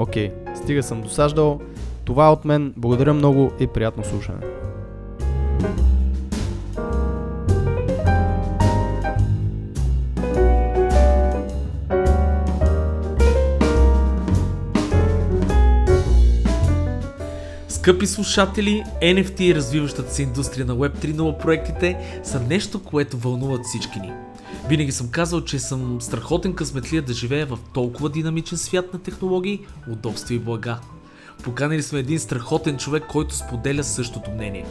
Окей, стига съм досаждал. Това е от мен. Благодаря много и приятно слушане. Скъпи слушатели, NFT и развиващата се индустрия на Web 3.0 проектите са нещо, което вълнуват всички ни. Винаги съм казал, че съм страхотен късметлия да живея в толкова динамичен свят на технологии, удобства и блага. Поканили сме един страхотен човек, който споделя същото мнение.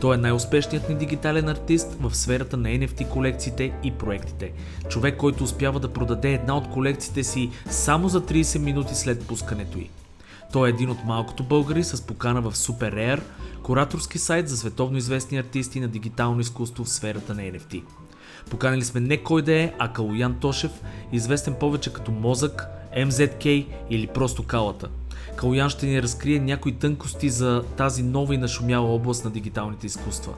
Той е най-успешният ни дигитален артист в сферата на NFT колекциите и проектите. Човек, който успява да продаде една от колекциите си само за 30 минути след пускането й. Той е един от малкото българи с покана в Super Rare, кураторски сайт за световно известни артисти на дигитално изкуство в сферата на NFT. Поканили сме не кой да е, а Калоян Тошев, известен повече като Мозък, MZK или просто Калата. Калоян ще ни разкрие някои тънкости за тази нова и нашумяла област на дигиталните изкуства.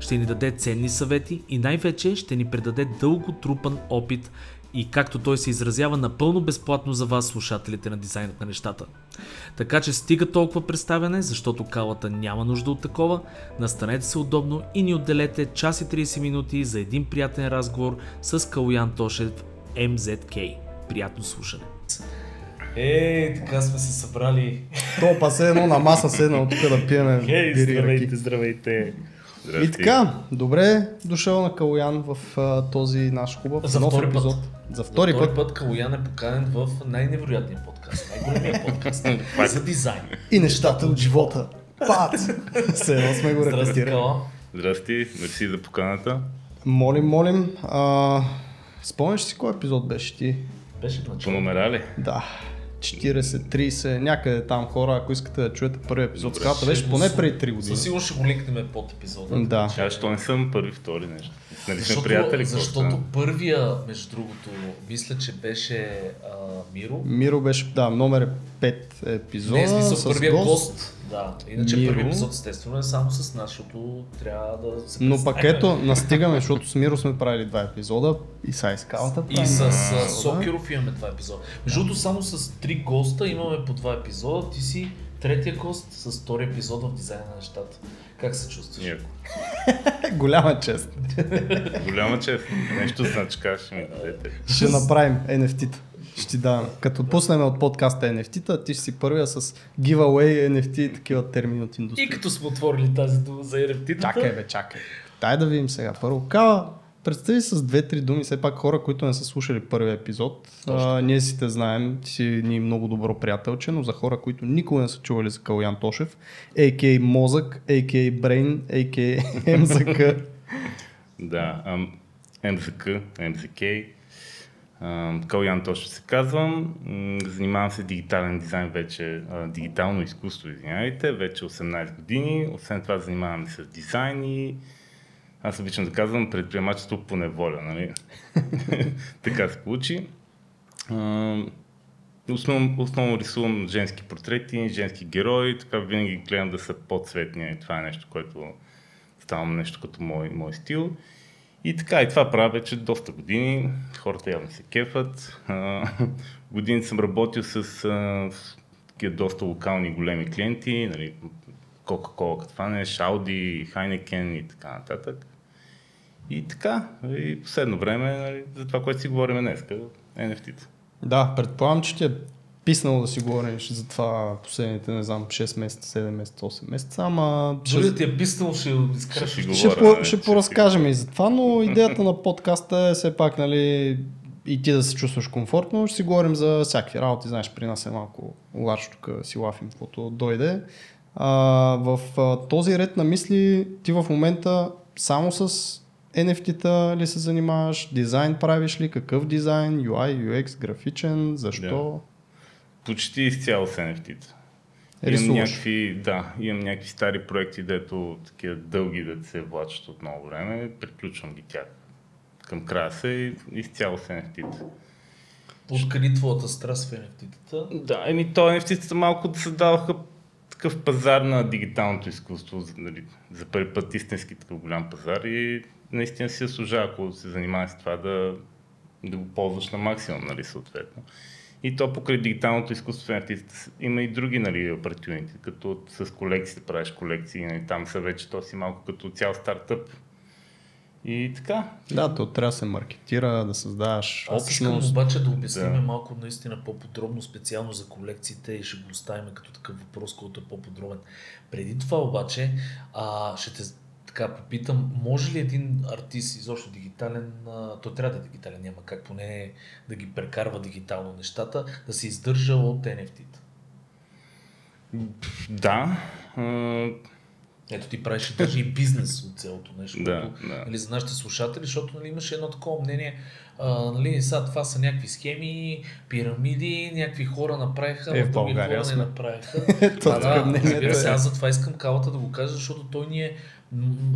Ще ни даде ценни съвети и най-вече ще ни предаде дълго трупан опит и както той се изразява напълно безплатно за вас, слушателите на дизайнът на нещата. Така че стига толкова представяне, защото калата няма нужда от такова, настанете се удобно и ни отделете час и 30 минути за един приятен разговор с Калуян Тошев MZK. Приятно слушане! Е, така сме се събрали. То па се едно на маса седнал тук да пиеме Хей, и здравейте, здравейте! И така, добре дошъл на Калоян в а, този наш хубав За нов втори път. епизод. За втори път. път Калуян е поканен в най-невероятния подкаст, най-големия подкаст за дизайн. И нещата от живота. Пат! Все едно сме го Здрасти, репетирали. Здрасти, мерси за поканата. Молим, молим. А, спомняш си кой епизод беше ти? Беше в По начало. номера ли? Да. 40, 30, някъде там хора, ако искате да чуете първи епизод, Добре, беше поне преди 3 години. Със сигурност ще го линкнем под епизода. Да. Аз що не съм първи, втори нещо. Нали сме Защото, приятели? защото стана? първия, между другото, мисля, че беше а, Миро. Миро беше, да, номер 5 епизода Не, е смисъл, първия гост. гост. Да, иначе Миро. първият епизод естествено е само с нас, защото трябва да се Но пък представим. ето, настигаме, защото с Миро сме правили два епизода и са скалата. И с епизода. Сокеров имаме два епизода. Между другото, само с три госта имаме по два епизода. Ти си третия гост с втори епизод в дизайна на нещата. Как се чувстваш? Яко. Голяма чест. Голяма чест. Нещо значи как ще ми дадете. Ще направим NFT-та. Ще ти дам. Като пуснем от подкаста NFT-та, ти ще си първия с giveaway, NFT и такива термини от И индустрията. като сме отворили тази дума за NFT-тата, Чакай бе, чакай. Дай да видим сега. Първо, Кала, представи с две-три думи, все пак хора, които не са слушали първия епизод. А, ние си те знаем, ти си ни много добро приятелче, но за хора, които никога не са чували за Калян Тошев, a.k.a. Мозък, a.k.a. Brain, a.k.a. МЗК. Да, ам, МЗК, МЗК. Калян точно се казвам. Занимавам се дигитален дизайн вече, дигитално изкуство, извинявайте, вече 18 години. Освен това занимавам се с дизайн и аз обичам да казвам предприемачество по неволя, нали? така се получи. Основно, основно рисувам женски портрети, женски герои, така винаги гледам да са по-цветни. Това е нещо, което ставам нещо като мой, мой стил. И така, и това правя вече доста години. Хората явно се кефат. А, години съм работил с, с такива доста локални големи клиенти, нали, Coca-Cola, като фанеш, Audi, Heineken и така нататък. И така, и последно време, нали, за това, което си говорим днес, NFT-та. Да, предполагам, че ти е писнало да си говориш за това последните, не знам, 6 месеца, 7 месеца, 8 месеца, ама... Дори да ти е писнал, ще изкараш. Ще ще, говоря, по, не, ще че поразкажем и за това, но идеята на подкаста е все пак, нали, и ти да се чувстваш комфортно, ще си говорим за всякакви работи, знаеш, при нас е малко ларч тук си лафим, каквото дойде. А, в а, този ред на мисли ти в момента само с NFT-та ли се занимаваш, дизайн правиш ли, какъв дизайн, UI, UX, графичен, защо? Почти изцяло с NFT-та. Имам някакви, да, имам някакви стари проекти, дето такива дълги да се влачат от много време, приключвам ги тях към края се и изцяло с NFT-та. Откъде твоята страст в NFT-тата? Да, еми то NFT-та малко да създаваха такъв пазар на дигиталното изкуство, за, нали, за първи път истински такъв голям пазар и наистина си заслужава, ако се занимаваш с това да, да го ползваш на максимум, нали, съответно. И то покрай дигиталното изкуство NFT има и други нали, opportunity, като от- с колекции да правиш колекции, нали, там са вече то си малко като цял стартъп. И така, Да, то трябва да се маркетира, да създаваш Аз искам общност. обаче да обясним Да. малко наистина по-подробно, специално за колекциите и ще го оставим като такъв въпрос, който е по-подробен. Преди това обаче, а, ще те така попитам, може ли един артист, изобщо дигитален, а, той трябва да е дигитален, няма как поне да ги прекарва дигитално нещата, да се издържа от NFT-та? да, а, Ето ти правиш даже и бизнес от цялото нещо. Да, което, да. Нали, за нашите слушатели, защото нали, имаше едно такова мнение, а, нали, сега това са някакви схеми, пирамиди, някакви хора направиха, Е, а в други хора сме. не направиха. Ето, да, разбира се, е. аз затова искам калата да го кажа, защото той ни е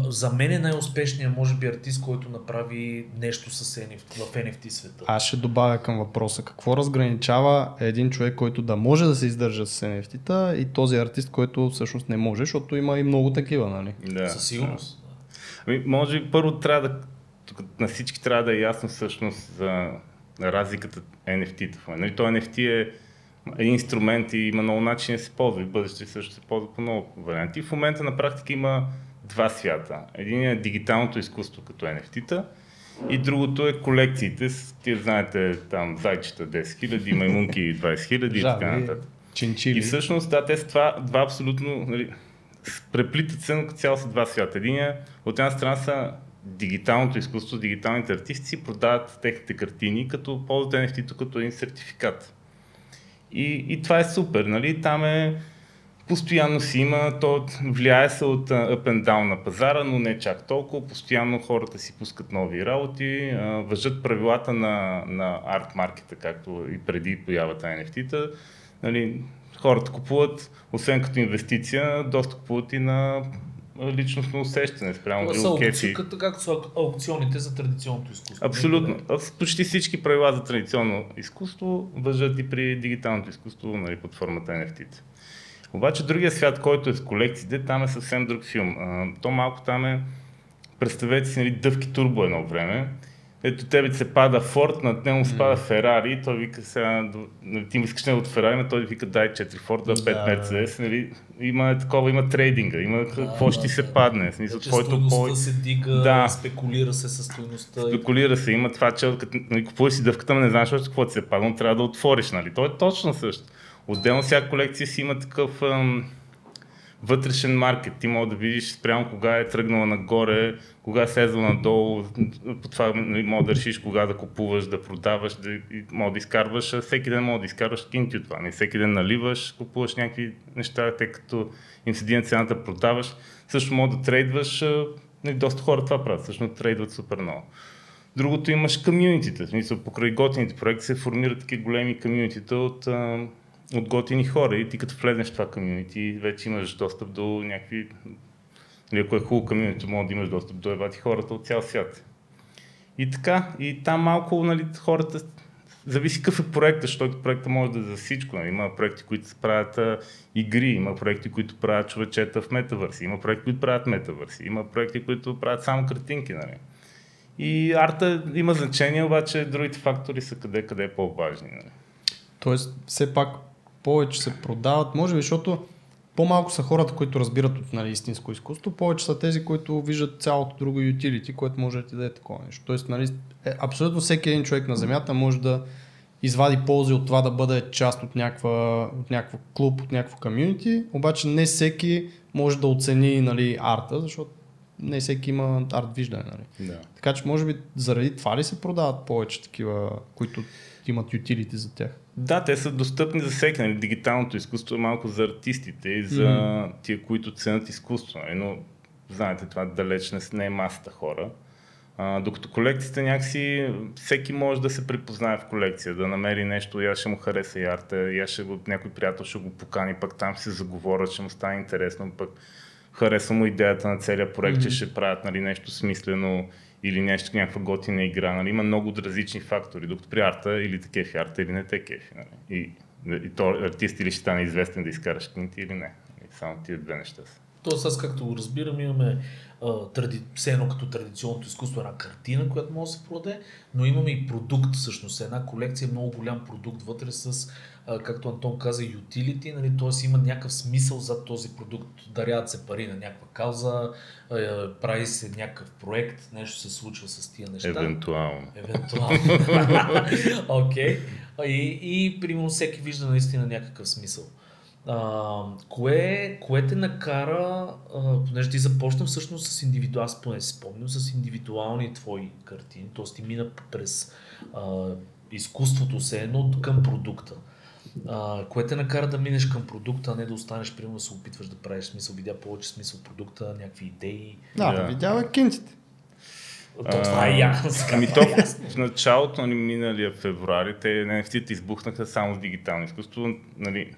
за мен е най-успешният, може би, артист, който направи нещо с NFT, в NFT света. Аз ще добавя към въпроса. Какво разграничава един човек, който да може да се издържа с NFT-та и този артист, който всъщност не може, защото има и много такива, нали? да. Със сигурност. Ами, може би първо трябва да, тук на всички трябва да е ясно всъщност за разликата NFT-та. Нали, то NFT е един инструмент и има много начини да се ползва. И бъдеще също се ползва по много варианти. В момента на практика има два свята. Един е дигиталното изкуство като NFT-та и другото е колекциите. Тия знаете там зайчета 10 000, маймунки 20 000 и така нататък. чинчили. И всъщност, да, те са това, два абсолютно, нали, преплитат се, но цяло са два свята. Единия, от една страна са дигиталното изкуство, дигиталните артисти продават техните картини, като ползват NFT като един сертификат. И, и това е супер, нали? Там е постоянно си има, то влияе се от up and down на пазара, но не чак толкова. Постоянно хората си пускат нови работи, въжат правилата на, на арт маркета, както и преди появата на NFT-та. Нали, хората купуват, освен като инвестиция, доста купуват и на личностно усещане спрямо като, както са ау- аукционите за традиционното изкуство. Абсолютно. С Почти всички правила за традиционно изкуство въжат и при дигиталното изкуство нали, под формата NFT. Обаче другия свят, който е с колекциите, там е съвсем друг филм. А, то малко там е, представете си, нали, дъвки турбо едно време. Ето тебе се пада Форд, над него се пада Ферари, той вика сега, нали, ти му искаш него от Ферари, но той вика дай 4 Форда, 5 Да. Мерцедес, нали, има такова, има трейдинга, има какво ще ти се падне, в смисъл, Вече твоето стойността по... се дига, Да. спекулира се с стойността. Спекулира се, има това, че като нали, купуваш си дъвката, но не знаеш още какво ти се пада, но трябва да отвориш, нали? То е точно също. Отделно всяка колекция си има такъв ам, вътрешен маркет. Ти може да видиш спрямо кога е тръгнала нагоре, кога е слезла надолу, по това нали, може да решиш кога да купуваш, да продаваш, да, може да изкарваш, всеки ден може да изкарваш кинти от това. Не всеки ден наливаш, купуваш някакви неща, тъй като им седи на цената, продаваш. Също може да трейдваш, а, нали, доста хора това правят, всъщност трейдват супер много. Другото имаш комьюнитите. В смисъл, покрай готините проекти се формират такива големи комьюнитита от, от готини хора. И ти като влезнеш в това комьюнити, вече имаш достъп до някакви... Или ако е хубаво комьюнити, може да имаш достъп до евати хората от цял свят. И така, и там малко нали, хората зависи какъв е проектът, защото проектът може да е за всичко. Нали. Има проекти, които се правят игри, има проекти, които правят човечета в метавърси, има проекти, които правят метавърси, има проекти, които правят само картинки. Нали. И арта има значение, обаче другите фактори са къде, къде е по-важни. Нали. Тоест, все пак повече се продават, може би, защото по-малко са хората, които разбират от нали, истинско изкуство, повече са тези, които виждат цялото друго utility, което може да ти даде такова нещо. Тоест, нали, е, абсолютно всеки един човек на Земята може да извади ползи от това да бъде част от някаква, от някаква клуб, от някакво комьюнити, обаче не всеки може да оцени нали, арта, защото не всеки има арт виждане. Нали. Да. Така че може би заради това ли се продават повече такива, които имат ютилити за тях? Да, те са достъпни за всеки. Нали? Дигиталното изкуство е малко за артистите и за Мгм. тия, които ценят изкуство. Нали? Но знаете, това далеч не, не е масата хора. А, докато колекцията някакси всеки може да се припознае в колекция, да намери нещо, я ще му хареса и арта, я ще го, някой приятел ще го покани, пък там се заговорят, ще му стане интересно, пък харесва му идеята на целия проект, че Мгм. ще правят нали, нещо смислено или нещо, някаква готина игра. Нали. Има много различни фактори, докато при арта или те кефи арта, или не те кефи. Нали. И, и то артист или ще стане известен да изкараш книгите или не. Нали, Само тия две неща са. Тоест, аз както разбирам, имаме тради... все едно като традиционното изкуство, една картина, която може да се продаде, но имаме и продукт всъщност. Една колекция, много голям продукт вътре с, както Антон каза, utility, нали? т.е. има някакъв смисъл за този продукт. Даряват се пари на някаква кауза, прави се някакъв проект, нещо се случва с тия неща. Евентуално. Евентуално. Окей. И, и примерно всеки вижда наистина някакъв смисъл. А, кое, кое те накара, а, понеже ти започна всъщност с индивидуал, аз поне спомням, с индивидуални твои картини, т.е. ти мина през а, изкуството се едно към продукта. А, кое те накара да минеш към продукта, а не да останеш, примерно да се опитваш да правиш смисъл, видя повече смисъл продукта, някакви идеи. Да, Да. да видява кинтите. То, това е ясно. Ами то в началото на миналия февруари те NFT-те избухнаха само с дигитално изкуство. Нали,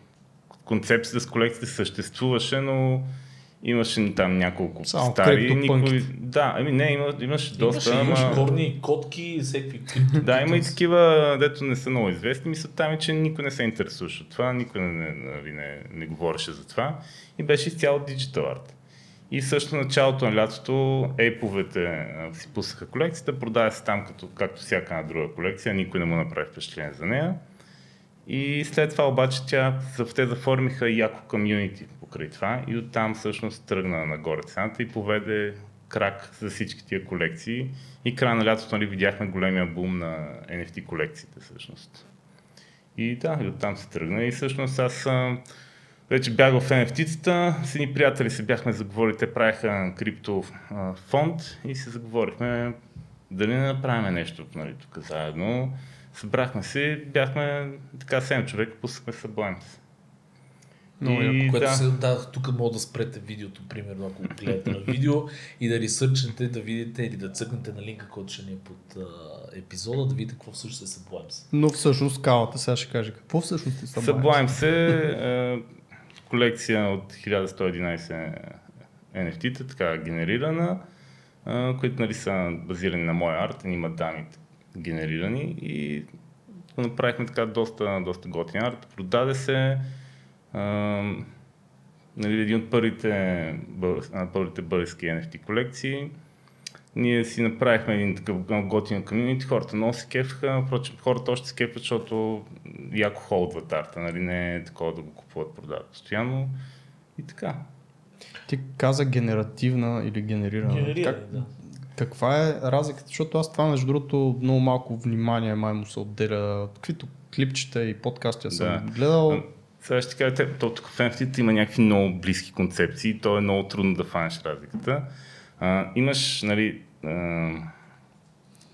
концепцията с колекциите съществуваше, но имаше там няколко Само стари. криптопънките. Да, ами не, има, имаше доста. Имаш, имаш ама- горни котки, всеки. Да, има и такива, дето не са много известни. Мисля там е, че никой не се интересуваше от това, никой не, не, нали, не, не говореше за това. И беше изцяло диджитал арт. И също началото на лятото ейповете си пуснаха колекцията, продава се там като, както всяка една друга колекция, никой не му направи впечатление за нея. И след това обаче тя, те заформиха яко комюнити покрай това и оттам всъщност тръгна нагоре цената и поведе крак за всички тия колекции. И края на лятото нали, видяхме големия бум на NFT колекциите всъщност. И да, и оттам се тръгна. И всъщност аз вече бях в NFT-тата, с едни приятели се бяхме заговорили, те правиха крипто а, фонд и се заговорихме дали не направим нещо нали, тук заедно. Събрахме се, бяхме така 7 човека, пуснахме Sublime. Много И Което да. се, да, тук мога да спрете видеото, примерно, ако го гледате на видео и да ресърчнете, да видите или да цъкнете на линка, който ще ни е под а, епизода, да видите какво всъщност е Sublimes. Но всъщност скалата, сега ще кажа какво всъщност е Sublime? Sublime се е, колекция от 1111 NFT-та, така генерирана, е, които нали, са базирани на моя арт, има данни генерирани и го направихме така доста, доста готин арт. Продаде се е, нали, един от първите, а, първите български NFT колекции. Ние си направихме един такъв готин комьюнити, хората много се кефаха, впрочем хората още се кефат, защото яко холдват арта, нали, не е такова да го купуват, продават постоянно и така. Ти каза генеративна или генерирана. Генериране, как, да. Каква е разликата? Защото аз това, между другото, много малко внимание май му се отделя. Каквито клипчета и подкасти съм Да. гледал. Сега ще кажа, то тук в NFT има някакви много близки концепции, то е много трудно да фанеш разликата. А, имаш, нали, а,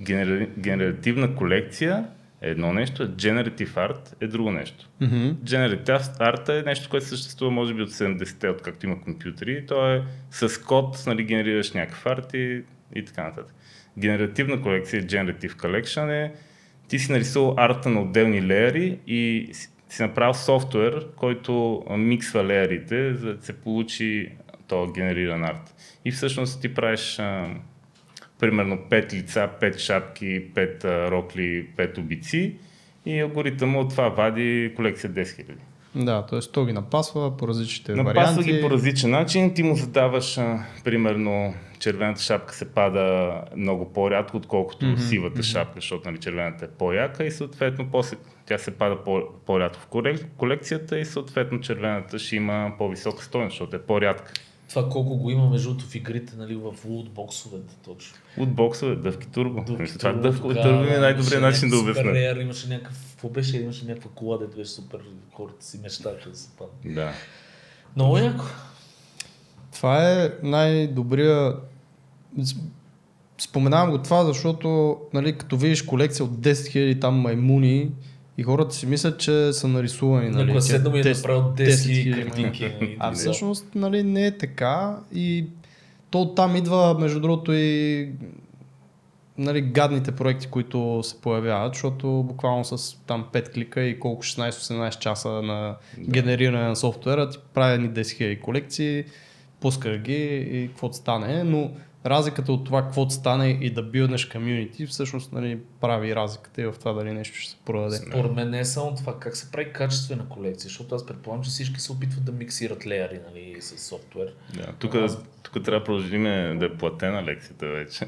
генера... генеративна колекция е едно нещо, а Generative Art е друго нещо. Мгм. Generative Art е нещо, което съществува може би от 70-те, откакто има компютри. То е с код, нали, генерираш някакъв арт и, и така нататък. Генеративна колекция, Generative Collection е ти си нарисувал арта на отделни леери и си, направил софтуер, който миксва леерите, за да се получи този генериран арт. И всъщност ти правиш а, примерно 5 лица, 5 шапки, 5 а, рокли, 5 обици и алгоритъмът от това вади колекция 10 000. Да, т.е. то ги напасва по различните Напасва варианти. ги по различен начин, ти му задаваш, а, примерно, червената шапка се пада много по-рядко, отколкото Мгм, сивата мгм. шапка, защото нали, червената е по-яка и съответно после тя се пада по- по-рядко в колек- колекцията и съответно червената ще има по-висока стойност, защото е по-рядка. Това колко го има между в игрите, нали, в лутбоксовете точно. Лутбоксове, дъвки турбо. Дъвки това дъвкове тогава турбо е най-добрият начин да обясня. Реар, имаше някакъв, какво беше, имаше някаква кола, дето беше супер, хората си мечтаха да се падне. Да. Много яко. Това е най-добрия... Споменавам го това, защото нали, като видиш колекция от 10 000 там маймуни и хората си мислят, че са нарисувани. Нали, тия седнал и е 10 направил 10 10 000 картинки. А да. всъщност нали, не е така и то там идва между другото и нали, гадните проекти, които се появяват, защото буквално с там 5 клика и колко 16-18 часа на генериране на софтуера ти прави едни 10 000 колекции, пускаш ги и каквото стане, но разликата от това каквото стане и да билднеш комюнити всъщност нали, прави разликата и в това дали нещо ще се продаде. Според мен не е само това, как се прави качествена колекция, защото аз предполагам, че всички се опитват да миксират леяри нали, с софтуер. Да, тук, тук трябва да продължим да е платена лекцията вече.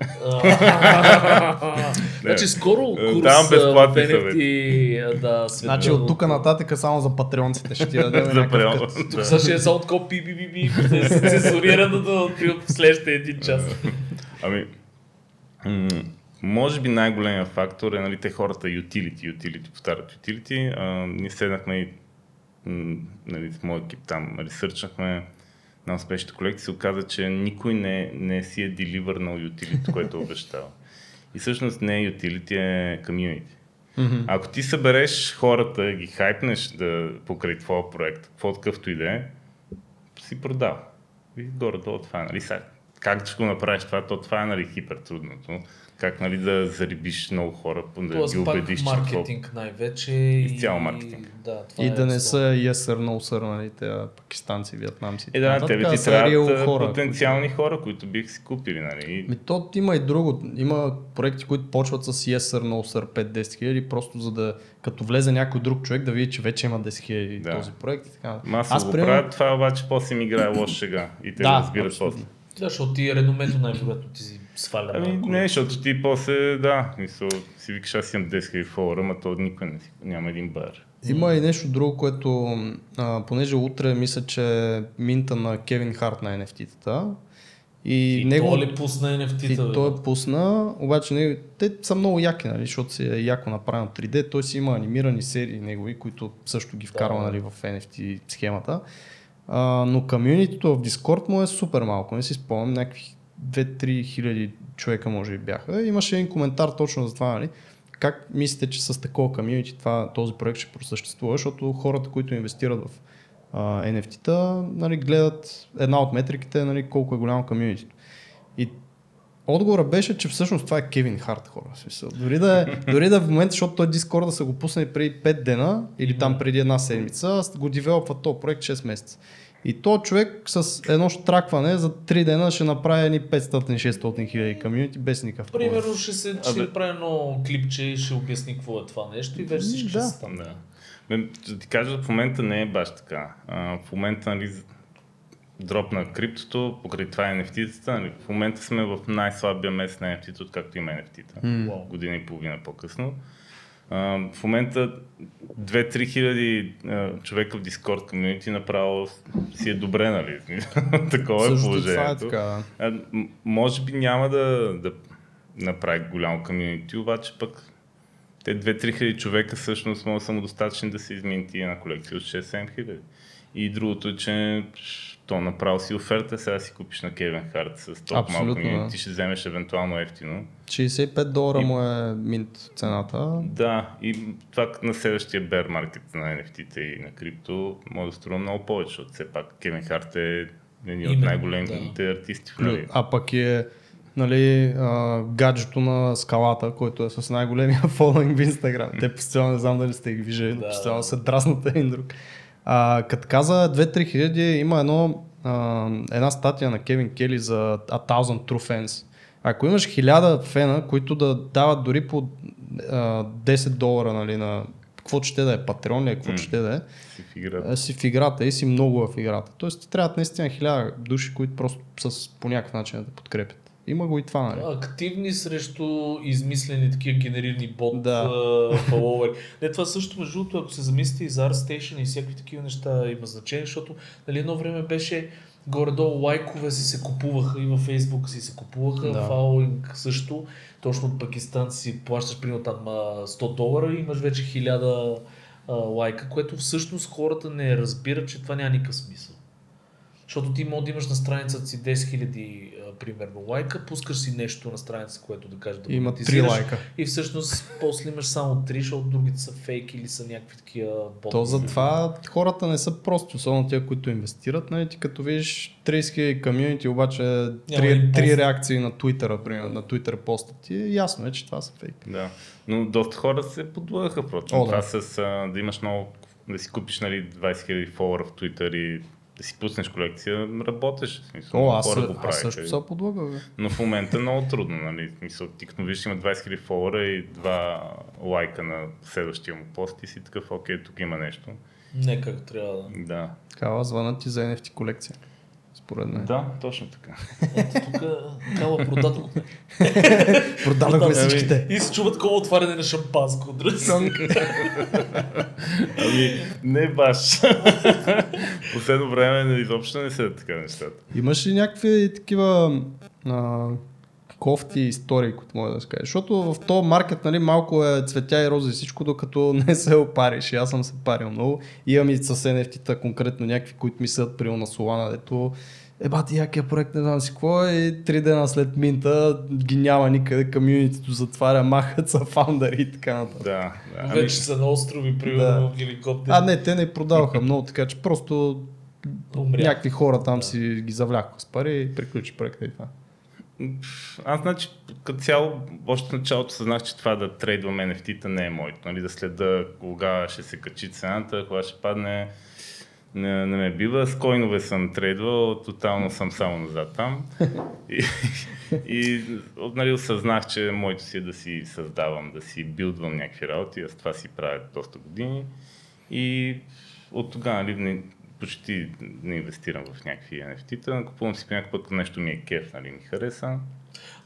значи скоро курс в NFT, да, света. Значи от тук нататък само за патреонците ще ти дадем За. Тук сега ще е само такова пи пи пи пи пи цензурирано до в следващия един час. Ами, м- може би най-големия фактор е, нали, те хората utility, utility, повтарят utility. А, ние седнахме и нали, в моят екип там, ресърчахме на успешните колекции, се оказа, че никой не, не си е деливърнал utility, което обещал. И всъщност не е utility, е community. Ако ти събереш хората, ги хайпнеш да покрай твоя проект, какво какъвто и да е, си продал. И горе-долу това е, нали? Сега, как ще го направиш това, то това е, нали, хипер трудното. Как, нали, да зарибиш много хора, да Тоест ги пак убедиш, че какво... маркетинг най-вече. Изцяло и- маркетинг. Да, това И е да не са yes sir, no sir, нали, те пакистанци, вьетнамци. Е, да, тебе ти трябват хора, хора, потенциални хора, които бих си купили, нали? Ми, то има и друго. Има проекти, които почват с yes sir, no sir, 5-10 хиляди, просто за да, като влезе някой друг човек, да види, че вече има 10 хиляди Да. този проект. И така. Масово го примерно- правят, това обаче после им играе лош шега и те Да, разбират после. Да, защото ти реномето най-вероятно ти си сваля. Ами не, защото ти после, да, мисъл, си викаш, аз имам 10 000 фолуара, ама то никой не си, няма един бар. Има и нещо друго, което, а, понеже утре мисля, че минта на Кевин Харт на NFT-тата. И, И него, то ли пусна NFT-та? и бе? той е пусна, обаче него, те са много яки, нали, защото си е яко направено 3D. Той си има анимирани серии негови, които също ги вкарва Да. нали, в NFT схемата. А, но комьюнитито в Discord му е супер малко. Не си спомням, някакви 2-3 хиляди човека може би бяха. Имаше един коментар точно за това, нали? Как мислите, че с такова комьюнити това, този проект ще просъществува? Защото хората, които инвестират в NFT-та, нали, гледат една от метриките, нали, колко е голямо комьюнитито. Отговорът беше, че всъщност това е Кевин Харт хора. Смисъл. Дори да, е, дори да е в момента, защото той Discord да са го пуснали преди 5 дена или там преди една седмица, го девелопва този проект 6 месеца. И то човек с едно штракване за 3 дена ще направи едни 500-600 хиляди комьюнити без никакъв проблем. Примерно ще се ще Абе- прави едно клипче и ще обясни какво е това нещо и вече всички Да. ще стане. Да. Бе, да ти кажа, в момента не е баш така. А, в момента, нали, дропна криптото, покрай това е NFT-тата. Нали, в момента сме в най-слабия месец на NFT-та, откакто има NFT-та. Уау. Година и половина по-късно. А, в момента 2-3 хиляди а, човека в Discord комьюнити направо си е добре, нали? Такова е Също положението. това е така. да. А, може би няма да, да направи голямо комьюнити, обаче пък те 2-3 хиляди човека всъщност могат самодостатъчни да се изминят и една колекция от 6-7 хиляди. И другото е, че то направо си оферта, сега си купиш на Кевин Харт с толкова малко Абсолютно, комьюнити, да. ти ще вземеш евентуално ефтино. 65 долара И- му е минт цената. Да, и това на следващия бер маркет на NFT-те и на крипто може да струва много повече, защото все пак Кевин Харт е един от най-големите артисти в нали? А пък е нали, а, гаджето на скалата, който е с най-големия фоловинг в Instagram. Те постоянно не знам дали сте ги виждали, но Да, постоянно да. се дразнат един друг. А, като каза 2-3 хиляди, има едно, а, една статия на Кевин Кели за A Thousand True Fans. Ако имаш хиляда фена, които да дават дори по а, 10 долара нали, на какво ще да е, Патреон ли е, какво М. ще да е, Си в играта. си в играта и си много в играта. Тоест ти трябват наистина хиляда души, които просто с, по някакъв начин да подкрепят. Има го и това, нали? Активни срещу измислени такива генерирани бот Да. фоловери. Не, това също, между другото, ако се замислите и за ArtStation и всякакви такива неща има значение, защото нали, едно време беше горе-долу лайкове си се купуваха и във Facebook си се купуваха, Да. фаулинг също. Точно от пакистанци си плащаш примерно там а, 100 долара и имаш вече 1000 а, лайка, което всъщност хората не разбират, че това няма никакъв смисъл. Защото ти може да имаш на страницата си 10 000 а, примерно лайка, пускаш си нещо на страница, което да кажеш да Има 3 лайка. И всъщност после имаш само 3, защото другите са фейк или са някакви такива ботове. То затова хората не са прости, особено тия, които инвестират. Нали, ти като видиш 30 000 комьюнити, обаче 3, и пост. 3 реакции на Twitter, примерно, на Twitter поста ти, е ясно е, че това са фейк. Да. Но доста хора се подлъгаха, впрочем. О, да. Това с а, да имаш много, да си купиш нали, 20 000 фолуара в Twitter и да си пуснеш колекция, работеше. В смисъл, О, аз, хора го аз правиха. също се подлъгал. бе. Но в момента е много трудно, нали? В Смисъл, ти като виждаш има 20 000 фолуара и два лайка на следващия му пост и си такъв, окей, тук има нещо. Не как трябва да. Да. Такава звънат ти за NFT колекция. Според мен. Да, точно така. Ето тук Кала продадохме. Продадохме Ами, всичките. И се чува такова отваряне на шампанско. Дръс. Ами, не баш. Последно време нали, изобщо не са така нещата. Имаш ли някакви такива а, кофти истории, които мога да скажа? Защото в този маркет нали, малко е цветя и рози всичко, докато не се опариш. И аз съм се парил много. Имам и с NFT-та конкретно някакви, които ми седат при на Солана, дето е бати якия проект, не знам си какво е, и три дена след минта ги няма никъде, комьюнитито затваря, махат са фаундъри и така нататък. Да, да. Ами, Вече са на острови, примерно, хеликоптери. А, не, те не продаваха много, така че просто Умря. някакви хора там си ги завлякоха с пари и приключи проекта и това. Аз значи като цяло, още в началото съзнах, че това да трейдвам NFT-та не е моето. Нали? Да следа кога ще се качи цената, кога ще падне. Не, не ме бива. С койнове съм трейдвал, тотално съм само назад там. И, и нали, осъзнах, че моето си е да си създавам, да си билдвам някакви работи. Аз това си правя доста години. И от тогава нали, почти не инвестирам в някакви NFT-та. Купувам си по някакъв път, нещо ми е кеф, нали, ми хареса.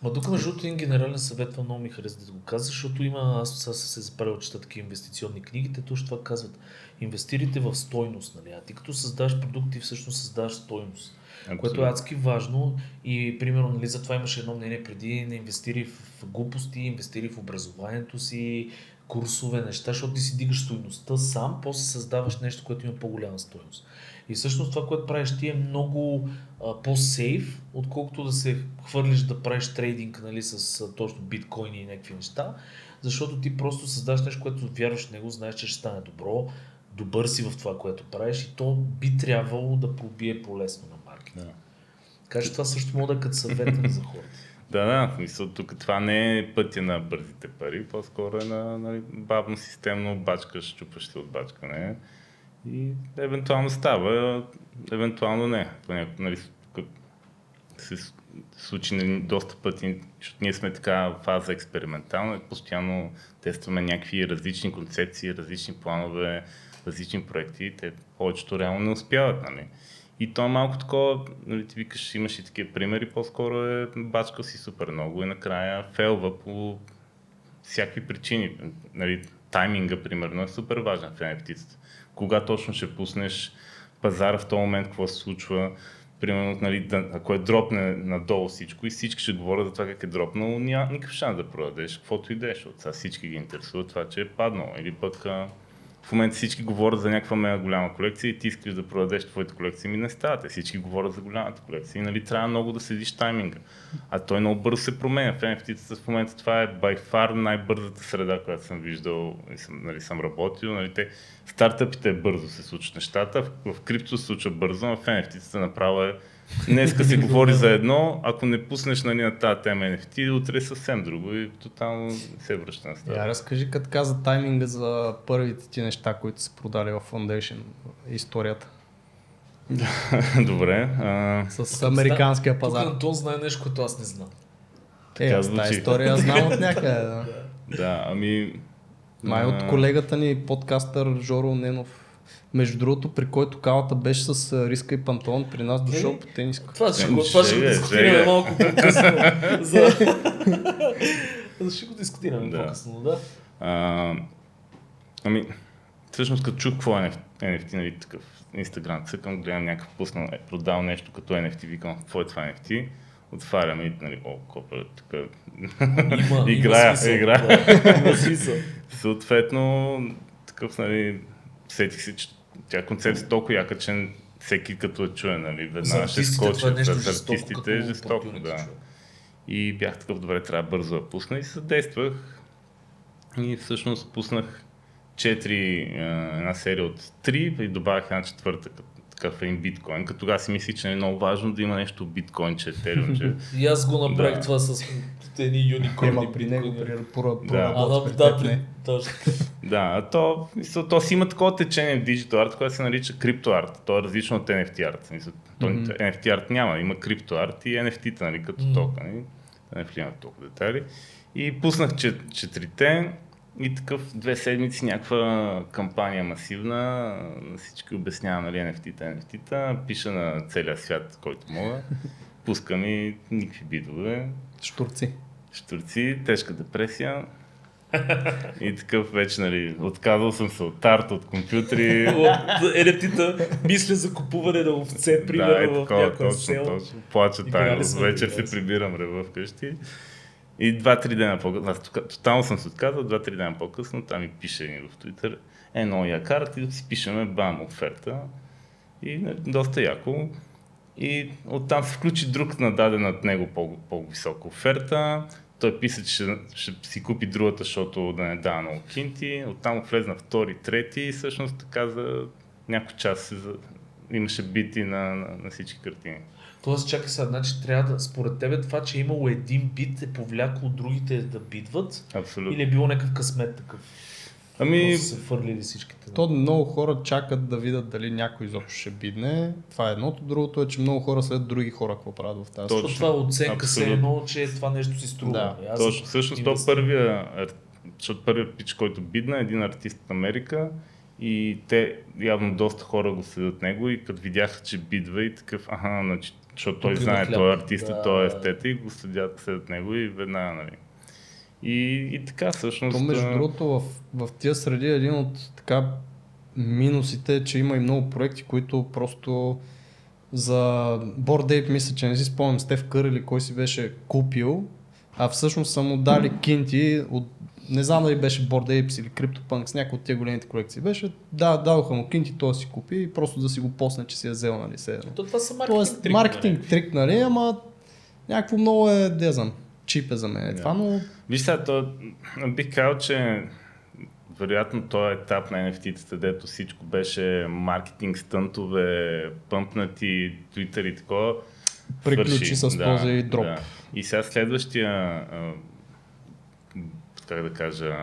Ма тук между другото един генерален съвет това много ми хареса да го каза, защото има, аз сега се заправил чета такива инвестиционни книги, те точно това казват. Инвестирайте в стойност, нали? А ти като създаваш продукти, всъщност създаваш стойност. Което е адски важно и примерно нали, затова имаше едно мнение преди не инвестири в глупости, инвестири в образованието си, курсове, неща, защото ти си дигаш стойността сам, после създаваш нещо, което има по-голяма стойност. И всъщност това, което правиш ти е много а, по-сейф, отколкото да се хвърлиш да правиш трейдинг нали, с а, точно биткоини и някакви неща, защото ти просто създаваш нещо, което вярваш в него, знаеш, че ще стане добро, добър си в това, което правиш и то би трябвало да пробие по-лесно на маркета. Да. Така че това също мога да е като съвет за хората. Да, да, в смисъл тук това не е пътя на бързите пари, по-скоро е на нали, бавно системно бачкаш, чупаш се от бачкане и евентуално става, евентуално не. Понякога, нали, се случи доста пъти, защото ние сме така фаза експериментална, постоянно тестваме някакви различни концепции, различни планове, различни проекти те повечето реално не успяват. Нали. И то е малко такова, нали, ти викаш, имаш и такива примери, по-скоро е бачкал си супер много и накрая фелва по всякакви причини. Нали, тайминга, примерно, е супер важен в NFT-цата. Кога точно ще пуснеш пазара в този момент, какво се случва, примерно, нали, да, ако е дропне надолу всичко и всички ще говорят за това как е дропнало, няма никакъв шанс да продадеш, каквото и да е, защото сега всички ги интересува това, че е паднало. Или пък в момента всички говорят за някаква мега голяма колекция и ти искаш да продадеш твоята колекция, ми не става. Всички говорят за голямата колекция и нали, трябва много да следиш тайминга. А той много бързо се променя. В NFT-тата в момента това е by far най-бързата среда, която съм виждал и съм, нали, съм работил. Нали, те, стартъпите бързо се случват нещата, в, в крипто се случва бързо, но в NFT-тата направо е Днеска се говори за едно, ако не пуснеш нали, на тази тема NFT, утре е съвсем друго и тотално се връща на Я стара. разкажи като каза тайминга за първите ти неща, които са продали в Foundation историята. Добре. А, С американския Тук пазар. Антон знае нещо, което аз не знам. Е, тази звучи. история я знам от някъде. Да. да, ами... Май от колегата ни, подкастър Жоро Ненов. Между другото, при който калата беше с риска и панталон, при нас дошъл по тениска. Това ще, Е, го, това ще го шега, дискутираме малко по-късно. За... За ще го дискутираме Да. по-късно, да. А, ами, всъщност като чух какво е NFT, нали, такъв Инстаграм, цъкам, гледам някакъв пуснал, е продал нещо като NFT, викам, какво е това NFT? Отварям и, нали, о, копа, тук Има, играя, има смисъл. играя. Да, има смисъл. Съответно, такъв, нали, сетих се, че тя концепция е толкова яка, че всеки като я чуе, нали, веднага ще скочи. това е нещо за артистите е жестоко, да. човек. И бях такъв, добре, трябва бързо да пусна и съдействах. И всъщност пуснах четири, една серия от три и добавих една четвърта, като един биткоин. Като тогава си мислих, че е много важно да има нещо биткоин, че етериум, че... И аз го направих Да. това с едни юникорни. Ема при него при, при, Да. А, да, при да, при... Точно. Да, то, мисъл, то си има такова течение в Digital Art, което се нарича крипто арт. То е различно от NFT арт. То, NFT арт няма, има крипто арт и NFT-та, нали, като Мгм. токени. Да не влизам в толкова детайли. И пуснах чет, четирите и такъв две седмици някаква кампания масивна. На всички обяснявам нали, NFT-та, NFT-та. Пиша на целия свят, който мога. Пускам и никакви бидове. Штурци. Штурци, тежка депресия. И такъв вече, нали, отказал съм се от арт, от компютри. От NFT-та мисля за купуване на овце, да, примерно е в такова, някоя точно, сел. точно. Плача тайно. Вечер се прибирам рева вкъщи. И два-три дена по-късно, аз тотално съм се отказал, два-три дена по-късно, там ми пише в Твитър, е, много арт и си пишеме бам, оферта. И нали, доста яко. И оттам се включи друг на дадена от него по- по-висока оферта. Той писа, че ще, ще си купи другата, защото да не дава много кинти. Оттам влезна втори, трети и всъщност така за някой час имаше бити на, на, на всички картини. Тоест, чакай сега, значи трябва да, според тебе това, че е имало един бит е повлякло другите да битват Абсолютно. или е било някакъв късмет такъв? Ами, Просто се фърлили всичките. То много хора чакат да видят дали някой изобщо ще бидне. Това е едното. Другото е, че много хора след други хора какво правят в тази. Точно. Това е оценка се Абсолютно. едно, че това нещо си струва. Да, аз Точно, всъщност то първия, защото първият пич, който бидна е един артист от Америка и те явно доста хора го следят него и като видяха, че бидва и такъв, аха, значи, защото той знае, той е артист, Да. той е естета и го следят, следят него и веднага, нали. И, и така, всъщност... То между другото в, в тия среди е един от така минусите е, че има и много проекти, които просто за Bored Ape мисля, че не си спомням Стев Кър или кой си беше купил, а всъщност са му дали кинти от не знам дали беше Bored Apes или CryptoPunks, някой от тия големите колекции беше, да, дадоха му кинти, той си купи и просто да си го посне, че си е взел, нали, се. То това са маркетинг Тоест, трик, маркетинг нали? трик, нали, ама някакво много е, не знам, чип е за мен. Да. Това, но Виж сега, то, бих казал, че вероятно този етап на NFT-тата, дето всичко беше маркетинг, стънтове, пъмпнати, Twitter и такова. Приключи свърши. с този дроп. И сега следващия, а, как да кажа,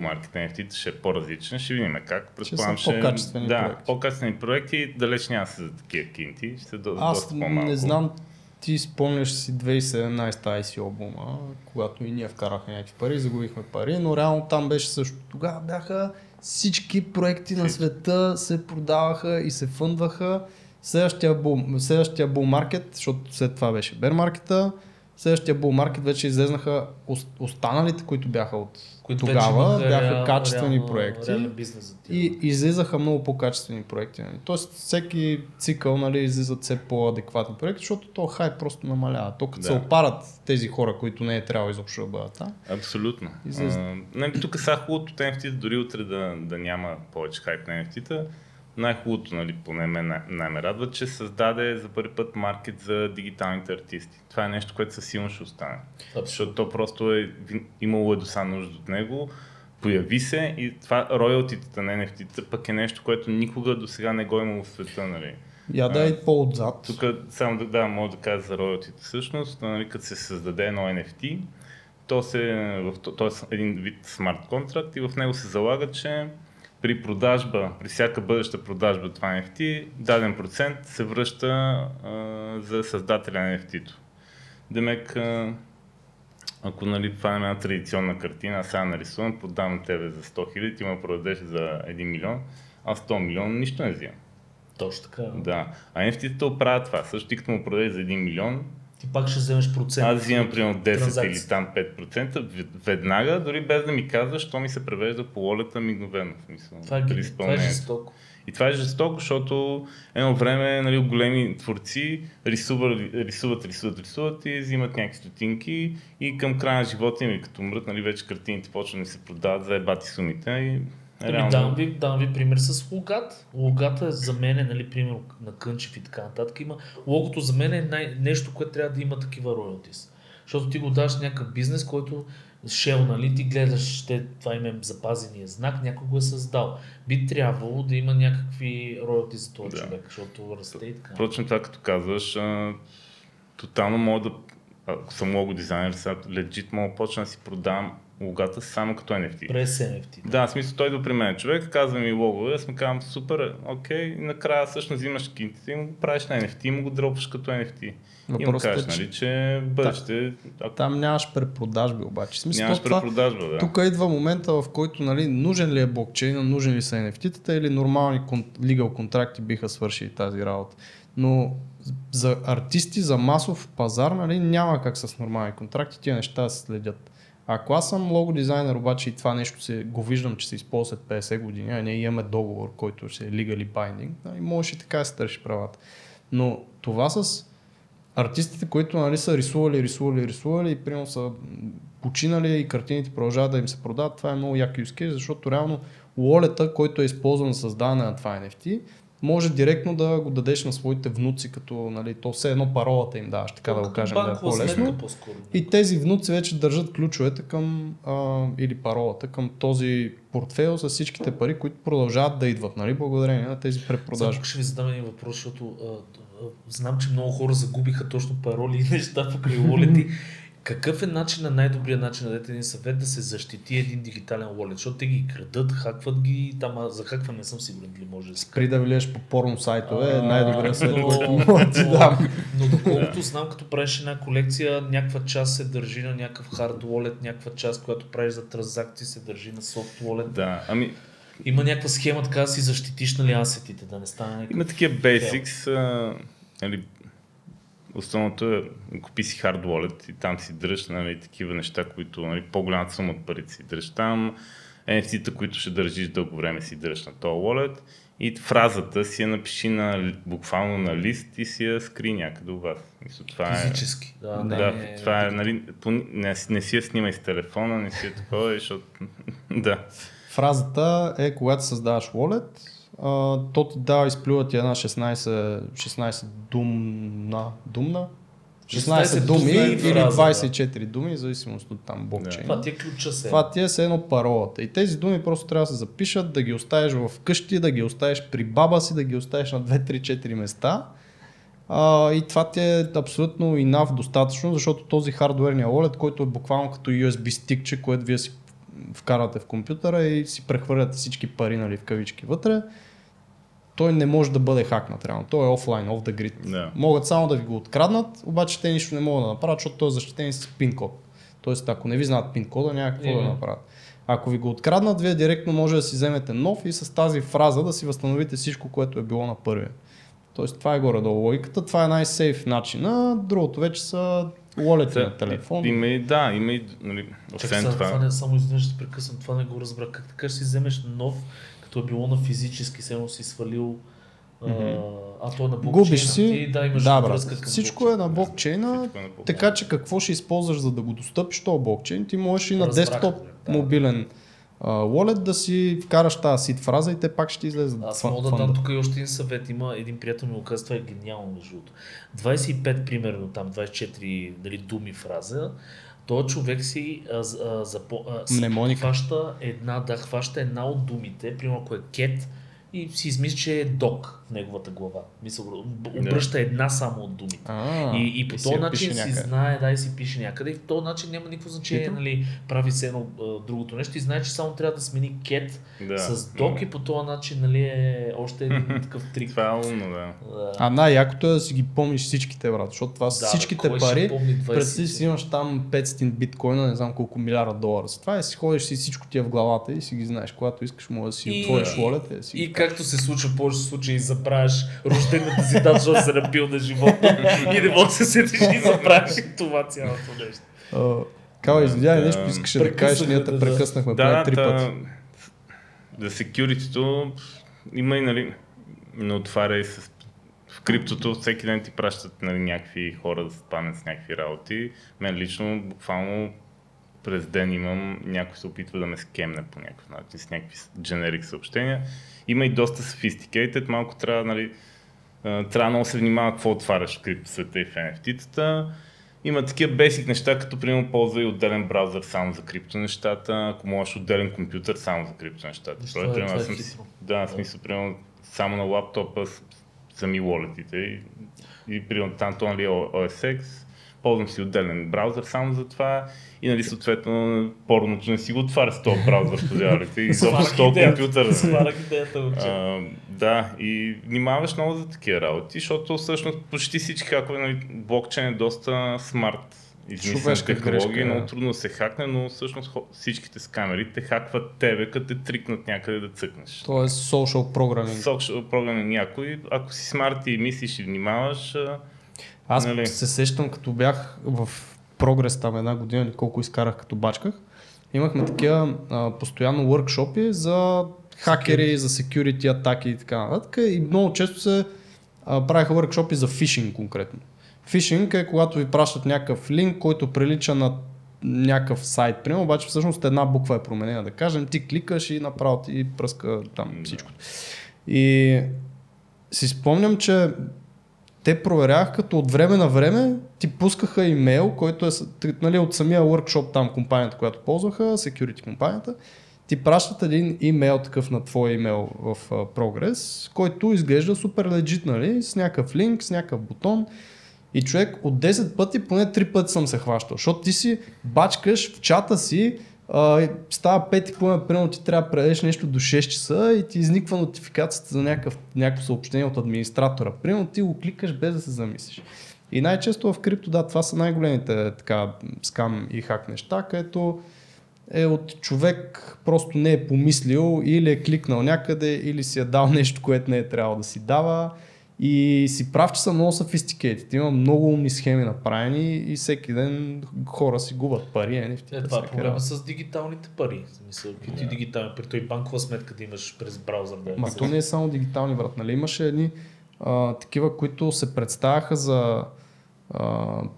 маркет на NFT ще е по-различен. Ще видим как. Предполагам, са по-качествени да, проекти. по-качествени проекти. Далеч няма са за такива кинти. Ще са до, Аз доста по-малко. не знам, ти спомняш си 2017 ICO бума, когато и ние вкараха някакви пари, загубихме пари, но реално там беше също. Тогава бяха всички проекти на света се продаваха и се фъндваха. Следващия бул, следващия бул маркет, защото след това беше бер маркета, следващия бул маркет вече излезнаха ос- останалите, които бяха от Които тогава, имаха бяха реал- качествени реално- проекти. бизнес за. И излизаха много по-качествени проекти. Нали. Тоест всеки цикъл нали, излизат все по-адекватни проекти, защото то хайп просто намалява. То като Да. се опарат тези хора, които не е трябвало изобщо да бъдат там. Абсолютно. Излиза. А, нали, тук сега хубавото от NFT, дори утре да, да няма повече хайп на NFT-та, най-хубавото, нали, поне мен най- най-ме радва, че създаде за първи път маркет за дигиталните артисти. Това е нещо, което със сигурност ще остане. Защото то просто е, имало е доса нужда от него, появи се и това роялтитата на NFT-та пък е нещо, което никога до сега не го е имало в света. Нали. Я да е по-отзад. Тук само да, да, мога да кажа за роялтите. Всъщност, нали, като се създаде едно NFT, то, се, в, то, то е един вид смарт контракт и в него се залага, че при продажба, при всяка бъдеща продажба от това NFT, даден процент се връща а, за създателя на NFT-то. Демек, а, ако нали, това е една традиционна картина, аз сега нарисувам, на тебе за 100 хиляди, ти ме продадеш за 1 милион, а 100 милиона нищо не взимам. Точно така. Да. А NFT-те оправят това. Също ти като му продадеш за 1 милион, Ти пак ще вземеш процент. аз взимам примерно 10 транзакции. или там 5%, вед- веднага, дори без да ми казваш, що ми се превежда по волета мигновено. В смисъл, Това е, това е жестоко. И това е жестоко, защото едно време нали, големи творци рисуват, рисуват, рисуват, рисуват и взимат някакви стотинки и към края на живота им, като умрат, нали, вече картините почват да се продават за ебати сумите. И, Ами, давам, ви, давам ви пример с логат. Логата е за мен нали, пример на Кънчев и така нататък. Има, логото за мен е най- нещо, което трябва да има такива royalties. Защото ти го даваш някакъв бизнес, който Shell, нали, ти гледаш, те, това им е запазения знак, някой го е създал. Би трябвало да има някакви роялти за този Да. човек, защото расте и така. Впрочем, това като казваш, а, тотално мога да, ако съм лого дизайнер, сега легит мога да почна да си продавам логата само като NFT. През NFT. Да, в смисъл той идва при мен човек, казва ми логове, аз му казвам супер, окей, и накрая всъщност взимаш кинтите и му го правиш на NFT и му го дропваш като NFT. и му Въпросът е, кажеш, че- нали, че в бъдеще, ако Там нямаш препродажби обаче. Смисъл, нямаш то това, препродажба, да. Тук идва момента, в който нали, нужен ли е блокчейн, нужен ли са NFT-тата или нормални legal контракти биха свършили тази работа. Но за артисти, за масов пазар, нали, няма как с нормални контракти тия неща да се следят. Ако аз съм лого дизайнер, обаче и това нещо се, го виждам, че се използва след 50 години, а ние имаме договор, който ще е legally binding, нали, можеш и така да се търши правата. Но това с артистите, които нали, са рисували, рисували, рисували и примерно са починали и картините продължават да им се продават, това е много як use case, защото реално уолета, който е използван за създаване на това NFT, може директно да го дадеш на своите внуци, като нали, то все едно паролата им даваш, така да го кажем, да е по-лесно. И тези внуци вече държат ключовете към, а, или паролата към този портфейл с всичките пари, които продължават да идват, нали, благодарение на тези Само препродажби. ще ви задам един въпрос, защото а, а, знам, че много хора загубиха точно пароли и неща покрай wallet Какъв е начин, най-добрият начин да дадете един съвет да се защити един дигитален wallet? Защото те ги крадат, хакват ги, там за хакване не съм сигурен дали може да се Спри да влияш по порно сайтове, е най-добрият съвет, но- който мога да ти но- дам. Но доколкото знам, като правиш една колекция, някаква част се държи на някакъв hard wallet, някаква част, която правиш за транзакции, се държи на soft wallet. Да, ами Има някаква схема така да си защитиш нали, асетите, да не стане някакъв... има такива basics, а, нали, основното е купи си hard wallet и там си дръж нали, такива неща, които нали, по-голямата сума от парите си дръж там, NFT-та, които ще държиш дълго време си дръж на този wallet и фразата си я напиши на, буквално на лист и си я скри някъде у вас. Мисля, това е... Физически. Да, Да, не, това е, нали, по, не, не си я снимай с телефона, не си я такова, защото... да. Фразата е, когато създаваш wallet, а, то ти дава, изплюва ти една 16, 16 думна, думна? 16 16 думи думна или фраза, да. 24 думи, в зависимост от там блокчейн. Това ти е ключа се. Това ти е все едно паролата. И тези думи просто трябва да се запишат, да ги оставиш в къщи, да ги оставиш при баба си, да ги оставиш на 2-3-4 места. А, и това ти е абсолютно enough достатъчно, защото този хардуерния wallet, който е буквално като USB стикче, което вие си вкарвате в компютъра и си прехвърляте всички пари нали, в кавички вътре, той не може да бъде хакнат реално. Той е офлайн, off the grid. Да. Могат само да ви го откраднат, обаче те нищо не могат да направят, защото той е защитен с пин код. Тоест, ако не ви знаят пин кода, няма какво да Е. направят. Ако ви го откраднат, вие директно може да си вземете нов и с тази фраза да си възстановите всичко, което е било на първия. Тоест, това е горе-долу логиката. Това е най-сейф начин. А другото вече са wallet на телефон. Има и, да, има и, нали, освен това... това не, само изведнъж ще прекъсвам, това не го разбрах. Как така ще си вземеш нов, като е било на физически, все едно си свалил, а, а то е на блокчейна. Губиш си. Ти, да, имаш да, брат. към Всичко е на блокчейна. Всичко е на блокчейна. Така че какво ще използваш за да го достъпиш този блокчейн? Ти можеш и на Разбрах, десктоп да. мобилен а, wallet да си вкараш тази сид фраза и те пак ще излезат Аз мога да дам тук и още един съвет. Има един приятел ми го каза, това е гениално между другото. 25 примерно там, 24 дали, думи фраза, този човек си а, а, запо, а, хваща една, да, хваща една от думите, примерно ако е кет, и си измисли, че е док неговата глава. Мисъл, обръща една само от думите. А, И, и по този начин си някъде. знае, да, и си пише някъде. И по този начин няма никакво значение, Питам. нали, прави се едно а, другото нещо и знае, че само трябва да смени кет Да. с док и по този начин, нали, е още един такъв трик. Това е умно, да. Да. А най-якото е да си ги помниш всичките, брат, защото това Да, бе, всичките пари. помни 20? Представи си имаш там 500 биткоина, не знам колко милиарда долара. С това е си ходиш си всичко ти е в главата и си ги знаеш. Когато искаш, може да си И- отвориш волята и да си И както се случва в повечето случаи, забравяш рождената си дата, защото се напил на живота и не можеш да се сетиш и забравяш и това цялото нещо. А, Кава, извиняй, Да, нещо искаше да кажеш, ние те прекъснахме, да. три пъти. За security-то има и, нали, не отваряй с в криптото всеки ден ти пращат нали, някакви хора да се с някакви работи. Мен лично буквално през ден имам, някой се опитва да ме скемне по някакъв начин с някакви generic съобщения. Има и доста sophisticated, малко трябва, нали, трябва много се внимава какво отваряш в крипто света и в NFT-тата. Има такива basic неща, като примерно ползва и отделен браузър само за крипто нещата, ако можеш отделен компютър само за крипто нещата. Той, е- примерно, е съм хитро. Да, в смисъл, примерно, само на лаптопа сами walletите и, и примерно там то нали, OS X, ползвам си отделен браузър само за това и нали съответно порното не си го отваря с този браузър, повярвайте, и изобщо с този компютър. Сварах идеята. А, да, и внимаваш много за такива работи, защото всъщност почти всички хакове, нали, блокчейн е доста смарт. Измислена технология, грешка, много трудно да се хакне, но всъщност всичките с камери те хакват тебе, като те трикнат някъде да цъкнеш. То е social programming. Social програми някой, ако си смарт и мислиш и внимаваш, Аз Нали? се сещам, като бях в прогрес там една година или колко изкарах като бачках, имахме такива а, постоянно workshopи за хакери, за security атаки и така нататък. И много често се а, правиха workshopи за фишинг конкретно. Фишинг е когато ви пращат някакъв линк, който прилича на някакъв сайт, примерно, обаче всъщност една буква е променена, да кажем, ти кликаш и направо ти пръска там всичко. И си спомням, че те проверявах като от време на време ти пускаха имейл, който е нали, от самия workshop там компанията, която ползваха, security компанията, ти пращат един имейл такъв на твой имейл в Progress, който изглежда супер legit, нали, с някакъв линк, с някакъв бутон. И човек от 10 пъти, поне 3 пъти съм се хващал, защото ти си бачкаш в чата си, става 5 и половина, примерно ти трябва да предадеш нещо до 6 часа и ти изниква нотификацията за някакъв, някакво съобщение от администратора. Примерно ти го кликаш без да се замислиш. И най-често в крипто, да, това са най-големите така, скам и хак неща, където е от човек просто не е помислил или е кликнал някъде, или си е дал нещо, което не е трябвало да си дава. И си прав, че са много sophisticated. Има много умни схеми направени и всеки ден хора си губят пари. NFT, Е, това е проблема с дигиталните пари. В смисъл, какви ти дигитални, при той банкова сметка да имаш през браузър. Да Ма то не е само дигитални врат, нали? Имаше едни а, такива, които се представяха за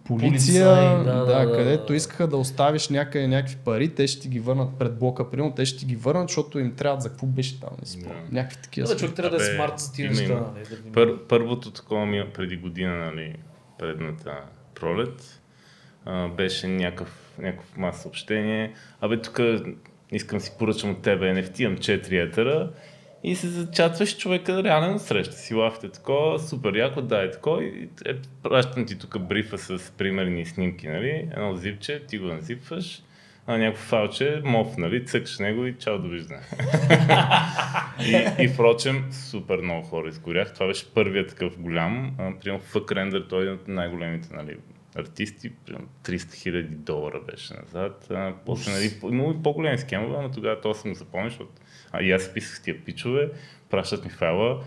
полиция, Полицаи, да, да, да, където да. искаха да оставиш някъде някакви пари, те ще ти ги върнат пред блока, примерно, те ще ти ги върнат, защото им трябва за какво беше там, не си спомням. Да. Някакви такива. Да, човек трябва да е смарт за тия неща. нали, да. Пър, първото такова ми е преди година, нали, предната пролет, а, беше някакъв, някакъв мас съобщение. Абе, тук искам си поръчам от тебе NFT, имам 4 етера. И се зачатваш човека реален среща си лафите такова, супер яко, да е такова. И е, пращам ти тук брифа с примерни снимки, нали? Едно зипче, ти го назипваш, а някакво фалче, мов, нали? Цъкаш него и чао, довиждане. И, и впрочем, супер много хора изгорях. Това беше първият такъв голям. Примерно Fuck Render, той е от най-големите нали, артисти. Примерно 300 хиляди долара беше назад. После, нали, имало и по-големи схемове, но тогава то съм запомнил, защото а, и аз писах с тия пичове, пращат ми файла,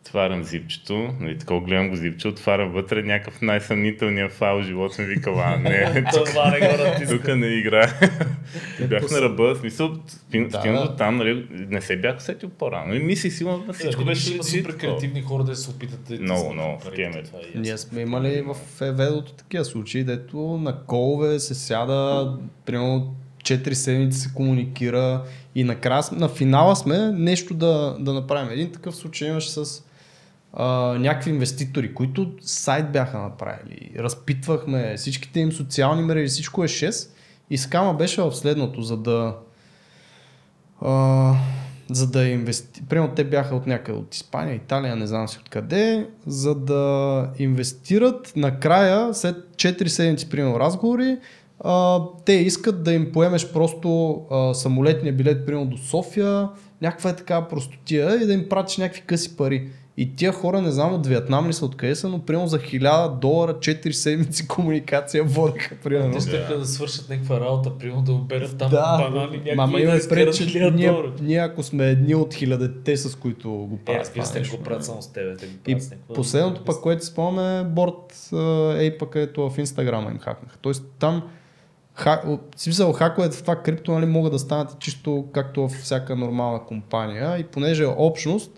отварям зипчето, нали, такова гледам го зипче, отварям вътре някакъв най-съмнителният файл, живот ми вика, а, не, Това не го тук не играе. бях на ръба, в смисъл, стигна до там, нали, не се бях усетил по-рано. И мислих си, но всичко беше има супер креативни хора да се опитат да Много, много, е. Ние сме имали в Еведото такива случаи, дето на колове се сяда, примерно 4 седмици се комуникира и накрая на финала сме нещо да, да направим. Един такъв случай имаше с а, някакви инвеститори, които сайт бяха направили. Разпитвахме всичките им социални мрежи, всичко е 6 и скама беше в следното, за да а, за да инвести... Примерно те бяха от някъде от Испания, Италия, не знам си откъде, за да инвестират накрая, след 4 седмици, примерно, разговори, а, те искат да им поемеш просто а, самолетния билет, примерно до София, някаква е така простотия и да им пратиш някакви къси пари. И тия хора, не знам от Виетнам ли са откъде са, но примерно за 1000 долара 4 седмици комуникация водеха, примерно. Те ще да свършат някаква работа, примерно да оберат там Да, банани, някакви мама има да пред, че ние, ние, ако сме едни от хилядете, с които го Е, правят. разбира се, го правят само с тебе. Те го И някаква- последното пък, което спомняме, борт ей пък ето в Инстаграма им хакнаха. Тоест там ха, в смисъл хаковете в това крипто нали, могат да станат чисто както в всяка нормална компания и понеже е общност,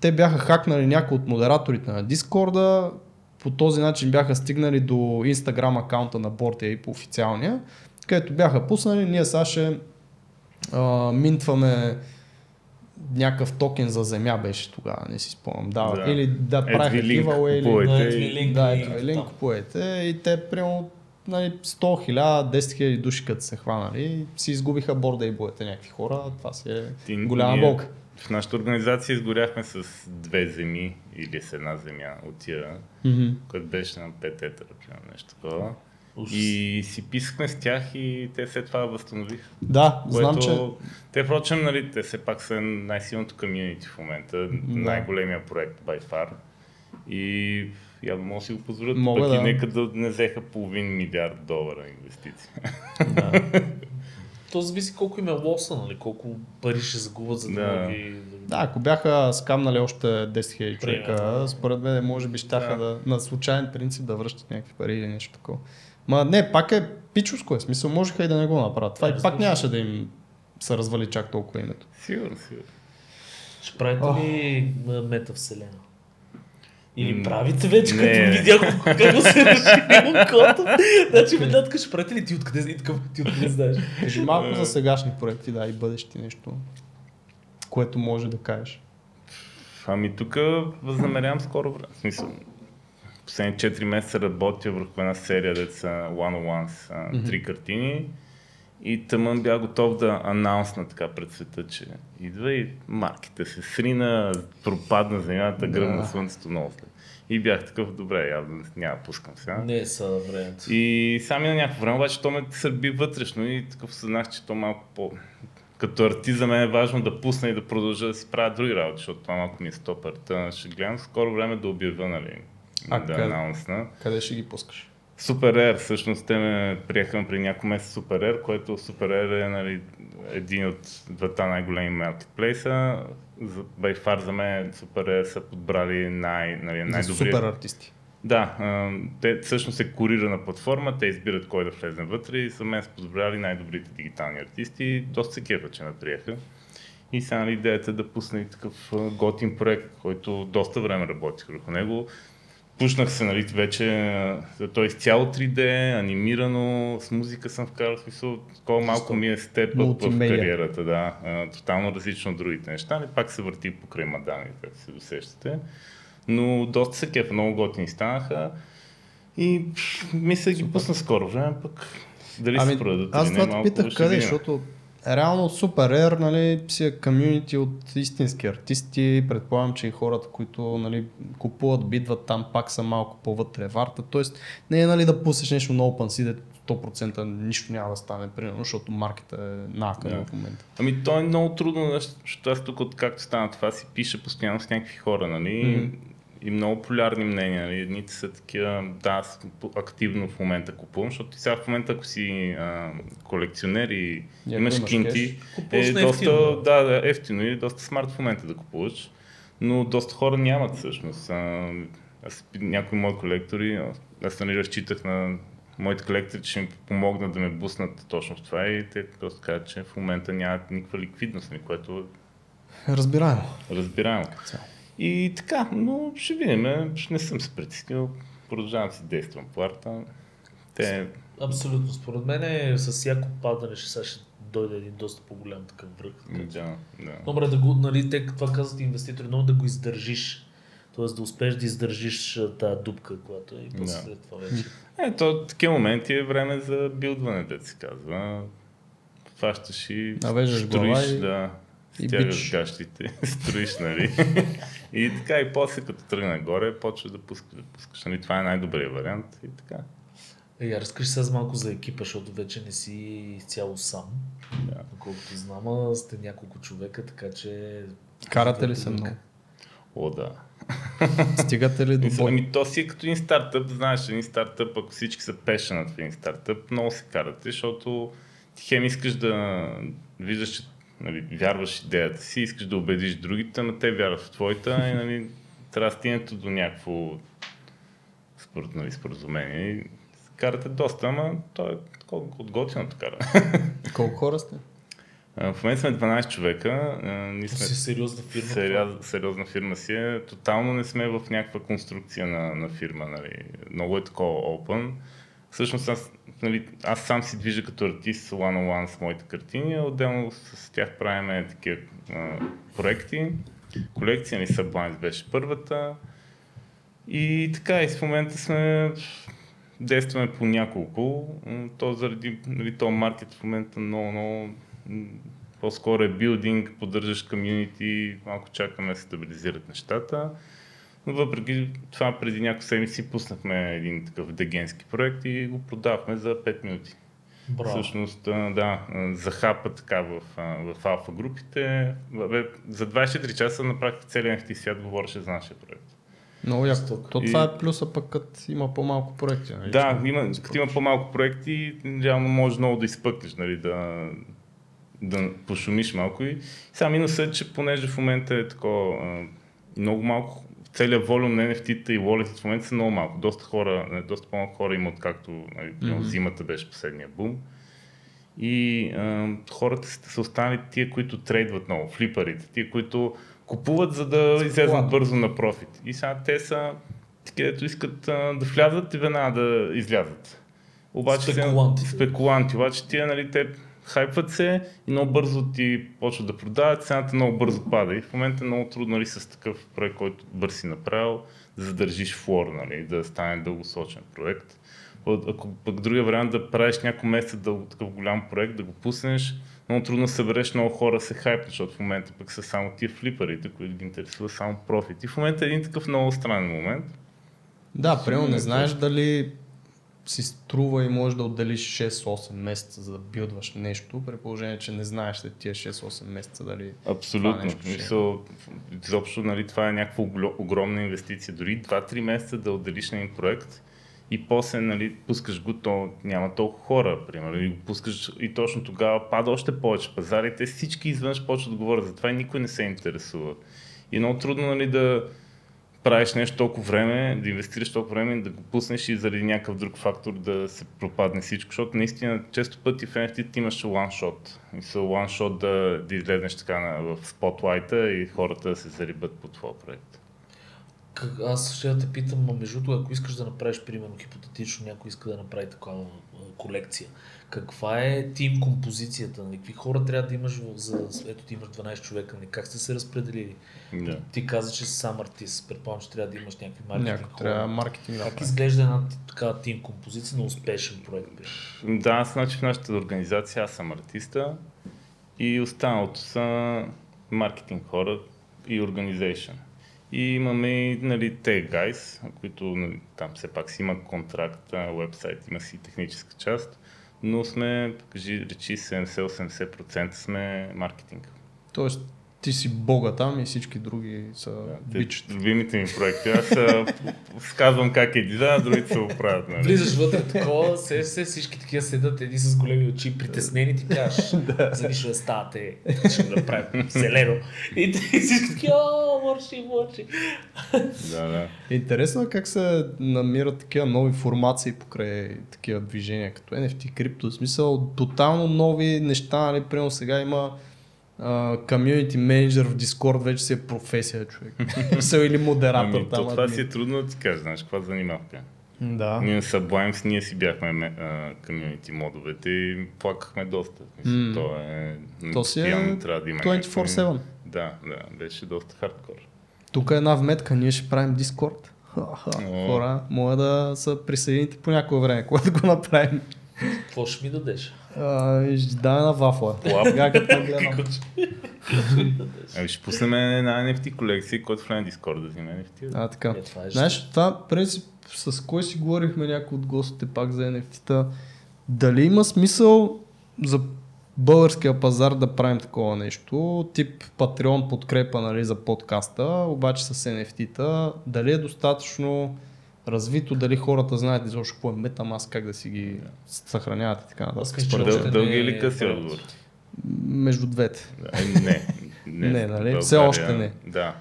те бяха хакнали някои от модераторите на Дискорда, по този начин бяха стигнали до Инстаграм акаунта на Board по официалния, където бяха пуснали, ние сега ще а, минтваме някакъв токен за земя беше тогава, не си спомням. Да, Да. Или да правиха ви линк, giveaway, или... Да, и- линк Да, и- ви линк там. купувайте и те примерно нали, 100 000, 10 000 души като се хванали, си изгубиха бордейбовете някакви хора, това си е Ти- голяма ние болка. В нашата организация изгоряхме с две земи или с една земя от тия, което беше на 5 етера, примерно нещо такова. И си писахме с тях и те след това възстановиха. Да, Което, знам, че Те, впрочем, нали, те все пак са най-силното комьюнити в момента, най-големия проект by far. И явно могат да си го позволят. Мога Пък да. и нека да не взеха половин милиард долара инвестиции. То зависи колко им е лоса, нали? колко пари ще загубят, за да, Да. да. ги... Да, ако бяха скамнали още 10 000 човека, според мен може би щяха Да. да. на случайен принцип да връщат някакви пари или нещо такова. Ма не, пак е пичовско е, смисъл можеха и да не го направят. Това и Разбира пак се. нямаше да им се развали чак толкова името. Сигурно, сигурно. Ще правите ли м, метавселена? Или правите вече, не. като видях как се разширил кода? Значи, веднага ще правите ли ти откъде, и такъв, ти откъде знаеш? Кажи малко за сегашни проекти, да, и бъдещи нещо, което може да кажеш.Ами тук възнамерявам скоро време. В смисъл, последните 4 месеца работя върху една серия, деца One on Ones, а, три картини. И тъмън бях готов да анонсна така пред света, че идва и марките се срина, пропадна земята, гръмна Да. слънцето много след. И бях такъв, добре, явно няма пускам сега. Не са времето. И сами на някакво време, обаче то ме сърби вътрешно и такъв съзнах, че то малко по... Като артист за мен е важно да пусна и да продължа да си правя други работи, защото това малко ми е стопър. Та ще гледам скоро време да обявя, нали, А, да къде? анонсна. Къде ще ги пускаш? Супер Air, всъщност те ме приеха при няколко месеца Супер Air, което Супер Air е нали, един от двата най-големи маркетплейса. За, by far за мен Супер Air са подбрали най, нали, За най-добрия. супер артисти. Да, те всъщност е курирана платформа, те избират кой да влезе вътре и за мен са подбрали най-добрите дигитални артисти. Доста се кефа, че ме приеха. И сега нали, идеята е да пусна и такъв готин проект, който доста време работих върху него. Пушнах се, нали, вече, а, той е изцяло 3D, анимирано, с музика съм вкарал, смисъл, такова малко ми е степ в кариерата, да. Тотално различно от другите неща, нали, пак се върти покрай мадами, както се досещате. Но доста се кефа, много готини станаха. И мисля ги пусна скоро време, пък дали се продадат Ами, аз или не, това те питах къде, защото реално Супер Air, нали, си е комюнити от истински артисти, предполагам, че и хората, които нали, купуват, бидват там, пак са малко по-вътре варта, т.е. не е нали, да пуснеш нещо на OpenSea, де 100% нищо няма да стане, примерно, защото маркета е накъде Да. в момента. Ами то е много трудно, защото аз тук откакто стана това си пиша постоянно с някакви хора, нали? Мгм. И много полярни мнения. Нали? Едните са такива, да, аз активно в момента купувам, защото ти сега в момента, ако си а, колекционер и ако имаш кинти, е доста, ефтино. да, да, ефтино и доста смарт в момента да купуваш. Но доста хора нямат всъщност. А, аз, някои мои колектори, аз нали разчитах на моите колектори, че ще ми помогнат да ме буснат точно в това и те просто казват, че в момента нямат никаква ликвидност, нали, което Разбираемо. е разбираемо. цяло. И така, но ще видим. е, Не съм се притискал. Продължавам си действам по арта. Те, Абсолютно. Според мен е, с всяко падане ще, сега ще дойде един доста по-голям такъв връх. да, да. Добре да го, нали, те това казват инвеститори, много да го издържиш. Тоест да успееш да издържиш тази дупка, която е и после Да. това вече. Ето, такива моменти е време за билдване, да се казва. Фащаш и Навеждаш строиш, глава и- да. И стягаш бич. гащите, строиш, нали? и така, и после като тръгне нагоре, почваш да пускаш, да пускаш. Нали? Това е най-добрият вариант и така. Е, разкажи сега малко за екипа, защото вече не си изцяло сам. Да. Доколкото знам, а сте няколко човека, така че... Карате ли се много? О, да. Стигате ли до бой? Ами то си е като един стартъп, знаеш, един стартъп, ако всички са пешенат в един стартъп, много се карате, защото ти хем искаш да виждаш, че нали, вярваш идеята си, искаш да убедиш другите, но те вярват в твоята и нали, трябва да стигнете до някакво според, нали, споразумение. И карате доста, ама то е отготвеното каране. Колко хора сте? В момента сме 12 човека. Ние сме си сериозна фирма. сериоз, сериозна фирма си е. Тотално не сме в някаква конструкция на, на фирма. Нали. Много е такова open. Всъщност аз, нали, аз сам си движа като артист one-on-one с моите картини, отделно с тях правим такива а, проекти. Колекция ни Sublime беше първата. И така, и в момента сме действаме по няколко. То заради нали, то маркет в момента много, много по-скоро е билдинг, поддържаш комьюнити, малко чакаме да стабилизират нещата. Но въпреки това преди няколко седмици пуснахме един такъв дегенски проект и го продавахме за 5 минути. Браво. Всъщност, да, захапа така в, в алфа групите. За 24 часа направих целият NFT свят говореше за нашия проект. Много яко. То И- това е плюса пък като има по-малко проекти. Нали? Да, има, като има по-малко проекти, реално може много да изпъкнеш, нали, да, да пошумиш малко. И сега минусът е, че понеже в момента е такова много малко, целият волюм на NFT-та и wallet в момента са много малко. Доста хора, доста по-малко хора има, откакто нали, mm-hmm. зимата беше последния бум. И а, хората са останали тия, които трейдват много, флипарите, тия, които купуват, за да излезнат бързо на профит. И сега те са такива, дето искат а, да влязат и веднага да излязат. Обаче, Спекуланти. спекуланти. Обаче тия, нали, те хайпват се и много бързо ти почват да продават, цената много бързо пада. И в момента е много трудно нали, с такъв проект, който бърз си направил, да задържиш флор, нали, да стане дългосрочен проект. Ако пък другия вариант да правиш няколко месеца дълго такъв голям проект, да го пуснеш, много трудно събереш много хора се хайпнат, защото в момента пък са само тия флипарите, които ги интересуват само профит. И в момента е един такъв много странен момент. Да, примерно не знаеш дали си струва и можеш да отделиш 6-8 месеца за да билдваш нещо, при положение, че не знаеш след тия 6-8 месеца дали Абсолютно. е. Мисъл, изобщо нали, това е някаква огромна инвестиция. Дори 2-3 месеца да отделиш на един проект и после нали, пускаш го, то няма толкова хора, примерно, и го пускаш и точно тогава пада още повече пазар и те всички изведнъж почват да говорят за това и никой не се интересува. И е много трудно нали, да правиш нещо толкова време, да инвестираш толкова време, да го пуснеш и заради някакъв друг фактор да се пропадне всичко, защото наистина често пъти в NFT ти имаш shot. Мисъл shot да, да излезнеш така на, в спотлайта и хората да се зарибат по твоя проект. Как, аз ще да те питам, между другото, ако искаш да направиш, примерно, хипотетично някой иска да направи такава колекция, каква е тим композицията? Нали? Какви хора трябва да имаш, за, ето ти имаш 12 човека, нали? как сте се разпределили? Да. Ти каза, че си сам артист, предполагам, че трябва да имаш някакви маркетинг някой хора. трябва маркетинг да Как прави. изглежда една такава тим композиция на успешен проект? примерно? Да, аз значи в нашата организация аз съм артиста и останалото са маркетинг хора и organization. И имаме и нали, те guys, които нали, там все пак си има контракт, вебсайт, има си техническа част, но сме, кажи, речи 70-80% сме маркетинг. Тоест, ти си бога там и всички други са Те, бичат. любимите ми проекти. Аз а, сказвам как е дизайн, а другите се оправят. Нали? Влизаш вътре такова, се, се, всички такива седат, едни с големи очи, притеснени, ти кажеш, за нищо да ставате, ще го направим зелено. И те- и всички такива, о, мърши, мърши. Да, да. Интересно е как се намират такива нови формации покрай такива движения, като NFT, крипто, в смисъл тотално нови неща, нали, примерно сега има комьюнити менеджер в Discord вече си е професия, човек. Или модератор Ами, там. то това си е трудно да ти кажеш, знаеш, каква занимавка. Да. Ние на Sublimes, ние си бяхме комьюнити модовете и плакахме доста. Мисля, М. То е... То си е трябва да има 24/7. някакви- Да, да, беше доста хардкор. Тук е една вметка, ние ще правим. О. Хора, може да се присъедините по някое време, когато го направим. Какво ще ми дадеш? Дай на вафла. Лап. Сега като те гледам. Ами ще пуснем една NFT колекция, който в Discord да вземе NFT. А, така. Е, това е Знаеш, това принцип, с кой си говорихме някой от гостите пак за NFT-та. Дали има смисъл за българския пазар да правим такова нещо, тип Patreon подкрепа нали, за подкаста, обаче с NFT-та, дали е достатъчно развито, дали хората знаят изобщо какво е Metamask, как да си ги съхраняват и така нататък. Според Дъл, не дълги е или къси факт. отговор? Между двете. Да, е, не. Не, Не, нали? Все още не. Да.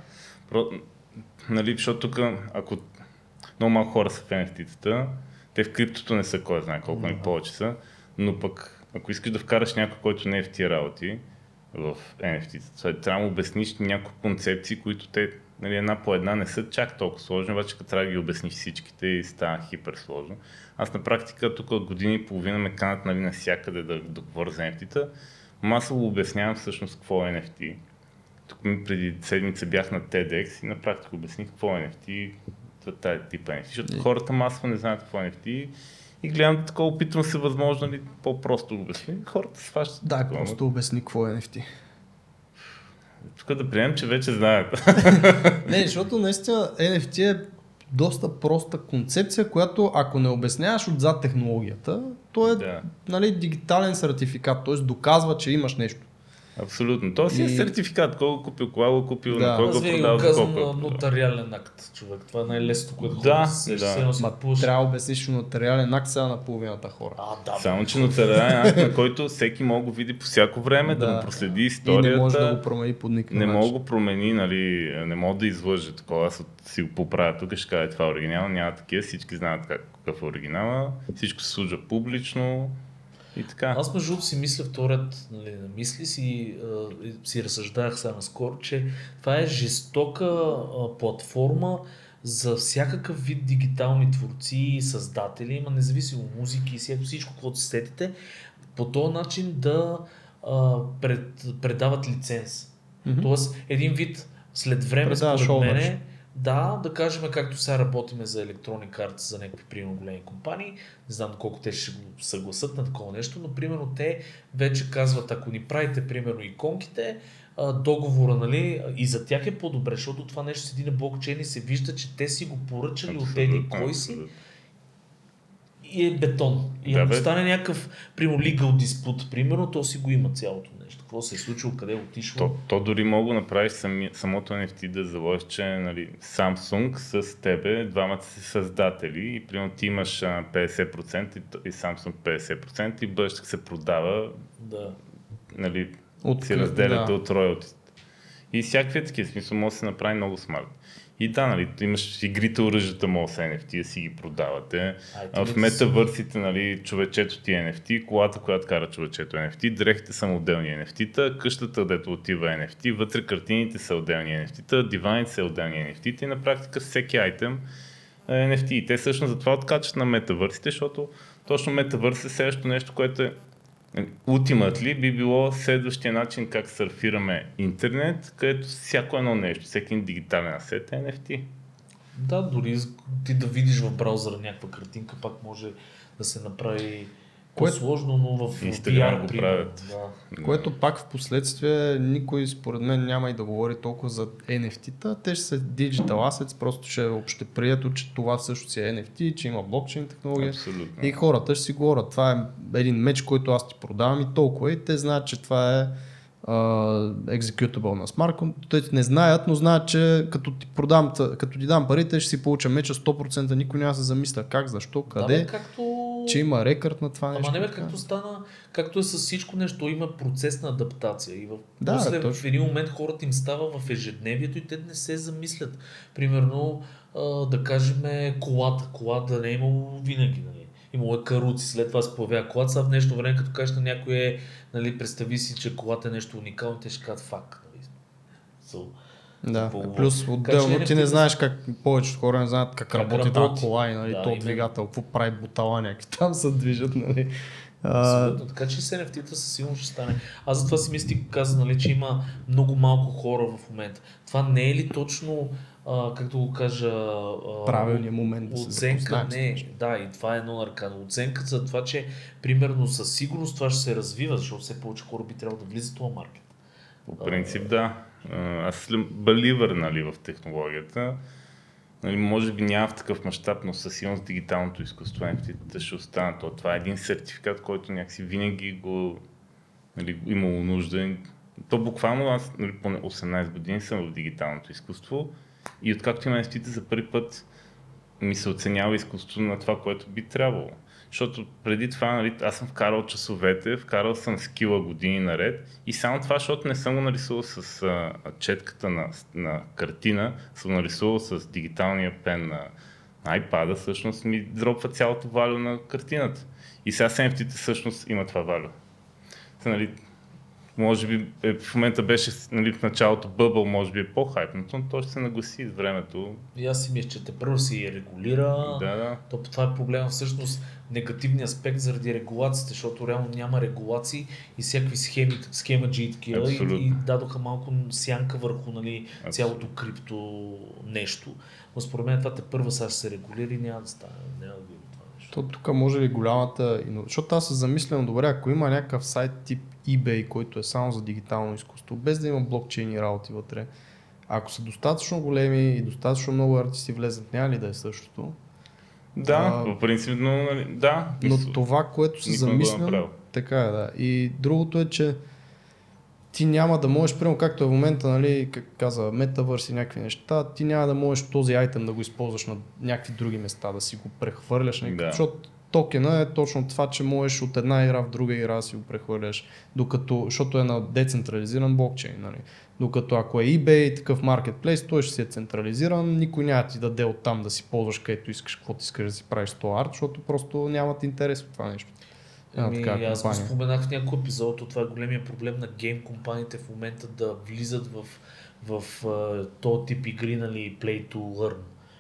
Про, нали, защото тук, ако много малко хора са в NFT-тата, те в криптото не са кой знае колко и повече са, но пък ако искаш да вкараш някой, който не е в тия работи, в NFT-тата, трябва да му обясниш няколко концепции, които те нали, една по една не са чак толкова сложни, обаче като трябва да ги обясниш всичките и става хипер сложно. Аз на практика тук от години и половина ме канат нали, навсякъде да, да говоря за NFT-та. Масово обяснявам всъщност какво е NFT. Тук преди седмица бях на TEDx и на практика обясних какво е NFT, тази типа NFT, защото хората масово не знаят какво е NFT и гледам такова, опитвам се възможно ли по-просто да обясня. Хората се фащат. Да, такова. просто обясни какво е NFT. Тук да приемем, че вече знаят. Не, защото наистина NFT е доста проста концепция, която ако не обясняваш отзад технологията, то е Да. нали, дигитален сертификат, т.е. доказва, че имаш нещо. Абсолютно. То си е И- сертификат. Кой го купил, кога го купил, Да. на кой го го за казвам колко на е продал. нотариален акт, човек. Това е най-лесното, което Да, хората се да. Ма, трябва да обясниш нотариален акт сега на половината хора. А, да. Само, че нотариален акт, на който всеки може да го види по всяко време, да, Да. му проследи И историята. не може да го промени по никакъв Не мога го промени, нали, не мога да излъжа такова, аз от- си го поправя тук, ще кажа това е оригинал, няма такива, всички знаят как, какъв е оригинала, всичко се случва публично и така. Аз между си мисля вторият нали, на мисли си, а, си разсъждах сега наскоро, че това е жестока а, платформа за всякакъв вид дигитални творци и създатели, има независимо музики и всичко, което се сетите, по този начин да а, пред, предават лиценз. Мгм. Тоест, един вид след време, Предаваш според мене, да, да кажем, както сега работиме за електронни карти за някакви примерно големи компании, не знам колко те ще го съгласат на такова нещо, но примерно те вече казват, ако ни правите примерно иконките, договора, нали, и за тях е по-добре, защото това нещо седи на блокчейн и се вижда, че те си го поръчали от еди кой си абсолютно. И е бетон. И Да, ако бе. стане някакъв, примерно, legal диспут, примерно, то си го има цялото нещо. Какво се е случило, къде е отишло. То, то дори мога да направиш сами, самото NFT да заложиш, че нали, Samsung с тебе, двамата си създатели и примерно ти имаш а, 50% и, и Samsung 50% и бъдеще се продава, Да. нали, От- си разделяте да. от роялтите. И всякакви такива смисъл може да се направи много смарт. И да, нали, имаш игрите оръжията му с NFT, си ги продавате. А в метавърсите, нали, човечето ти е NFT, колата, която кара човечето е NFT, дрехите са отделни NFT-та, къщата, дето отива е NFT, вътре картините са отделни NFT-та, диваните са отделни NFT-та и на практика всеки айтем е NFT. И те всъщност затова откачат на метавърсите, защото точно метавърс е следващото нещо, което е Ultimately би било следващия начин как сърфираме интернет, където всяко едно нещо, всеки дигитален асет е NFT. Да, дори ти да видиш в браузъра някаква картинка, пак може да се направи Кое- по-сложно, но в Instagram VR, го правят. Да. Което пак в последствие никой според мен няма и да говори толкова за NFT-та. Те ще са digital assets, просто ще е общеприето, че това също си е NFT, че има блокчейн технология. Абсолютно. И хората ще си говорят, това е един меч, който аз ти продавам и толкова. И те знаят, че това е екзекютабъл на смарт. Те не знаят, но знаят, че като ти, продам, като ти дам парите, ще си получа меча 100%. Никой няма да се замисля как, защо, Да, къде, бе, както... че има рекърд на това нещо. Ама не бе, както стана, както е с всичко нещо, има процес на адаптация. И в, Да, после точно. в един момент хората им става в ежедневието и те не се замислят. Примерно, а, да кажем, колата. Кола да не е имало винаги. Нали. Имало е каруци, след това се появява колата. Сега в днешно време, като кажеш на някой е, нали, представи си, че колата е нещо уникално, те ще кажат факт. Нали. So, Да, По- плюс отделно ти не знаеш как повечето хора не знаят как, Как работи тази кола и нали, Да, то двигател, какво прави бутала някакви там се движат, нали. Абсолютно. Така че с NFT-та със сигурност ще стане. Аз затова си мисля, ти каза, нали, че има много малко хора в момента. Това не е ли точно, а, както го кажа, а, Правилният момент да оценка, с не, да, и това е едно аркано. Оценка за това, че примерно със сигурност това ще се развива, защото все повече хора би трябвало да влизат в този маркет. По принцип, да. Аз съм баливър нали, в технологията. Нали, може би няма в такъв мащаб, но със сигурност дигиталното изкуство NFT ще остане. То, това е един сертификат, който някакси винаги го нали, имало нужда. То буквално аз нали, поне 18 години съм в дигиталното изкуство и откакто има NFT за първи път ми се оценява изкуството на това, което би трябвало. Защото преди това, нали, аз съм вкарал часовете, вкарал съм скила години наред и само това, защото не съм го нарисувал с а, четката на, на картина, съм нарисувал с дигиталния пен на, iPad, всъщност ми дропва цялото валю на картината. И сега NFT-те всъщност има това валю. Та, нали, може би е, в момента беше нали, в началото бъбъл, може би е по-хайпното, но то ще се нагласи с времето. И аз си мисля, че те първо си регулира. Да, да. То това е проблема всъщност негативният аспект заради регулациите, защото реално няма регулации и всякакви схеми, и такива и, Абсолютно. и дадоха малко сянка върху нали, цялото крипто нещо. Но според мен това те първа сега ще се регулира и няма да стане. Няма да. То тук може ли голямата... Защото аз се замислям, добре, ако има някакъв сайт тип eBay, който е само за дигитално изкуство, без да има блокчейн и работи вътре, ако са достатъчно големи и достатъчно много артисти влезат, няма ли да е същото? Да, А, по принцип, но, нали, да. Но това, което се замислям, така е, да. И другото е, че ти няма да можеш, примерно както е в момента, нали, как каза, метавърс и някакви неща, ти няма да можеш този айтем да го използваш на някакви други места, да си го прехвърляш, нали, Да. защото токена е точно това, че можеш от една игра в друга игра да си го прехвърляш, докато, защото е на децентрализиран блокчейн, нали. Докато ако е eBay, такъв маркетплейс, той ще си е централизиран, никой няма да ти даде оттам да си ползваш където искаш, каквото искаш да си правиш с този арт, защото просто нямат интерес от това нещо. Ами, аз го споменах в няколко епизода, то това е големия проблем на гейм компаниите в момента да влизат в, в а, този тип игри, нали, play to learn,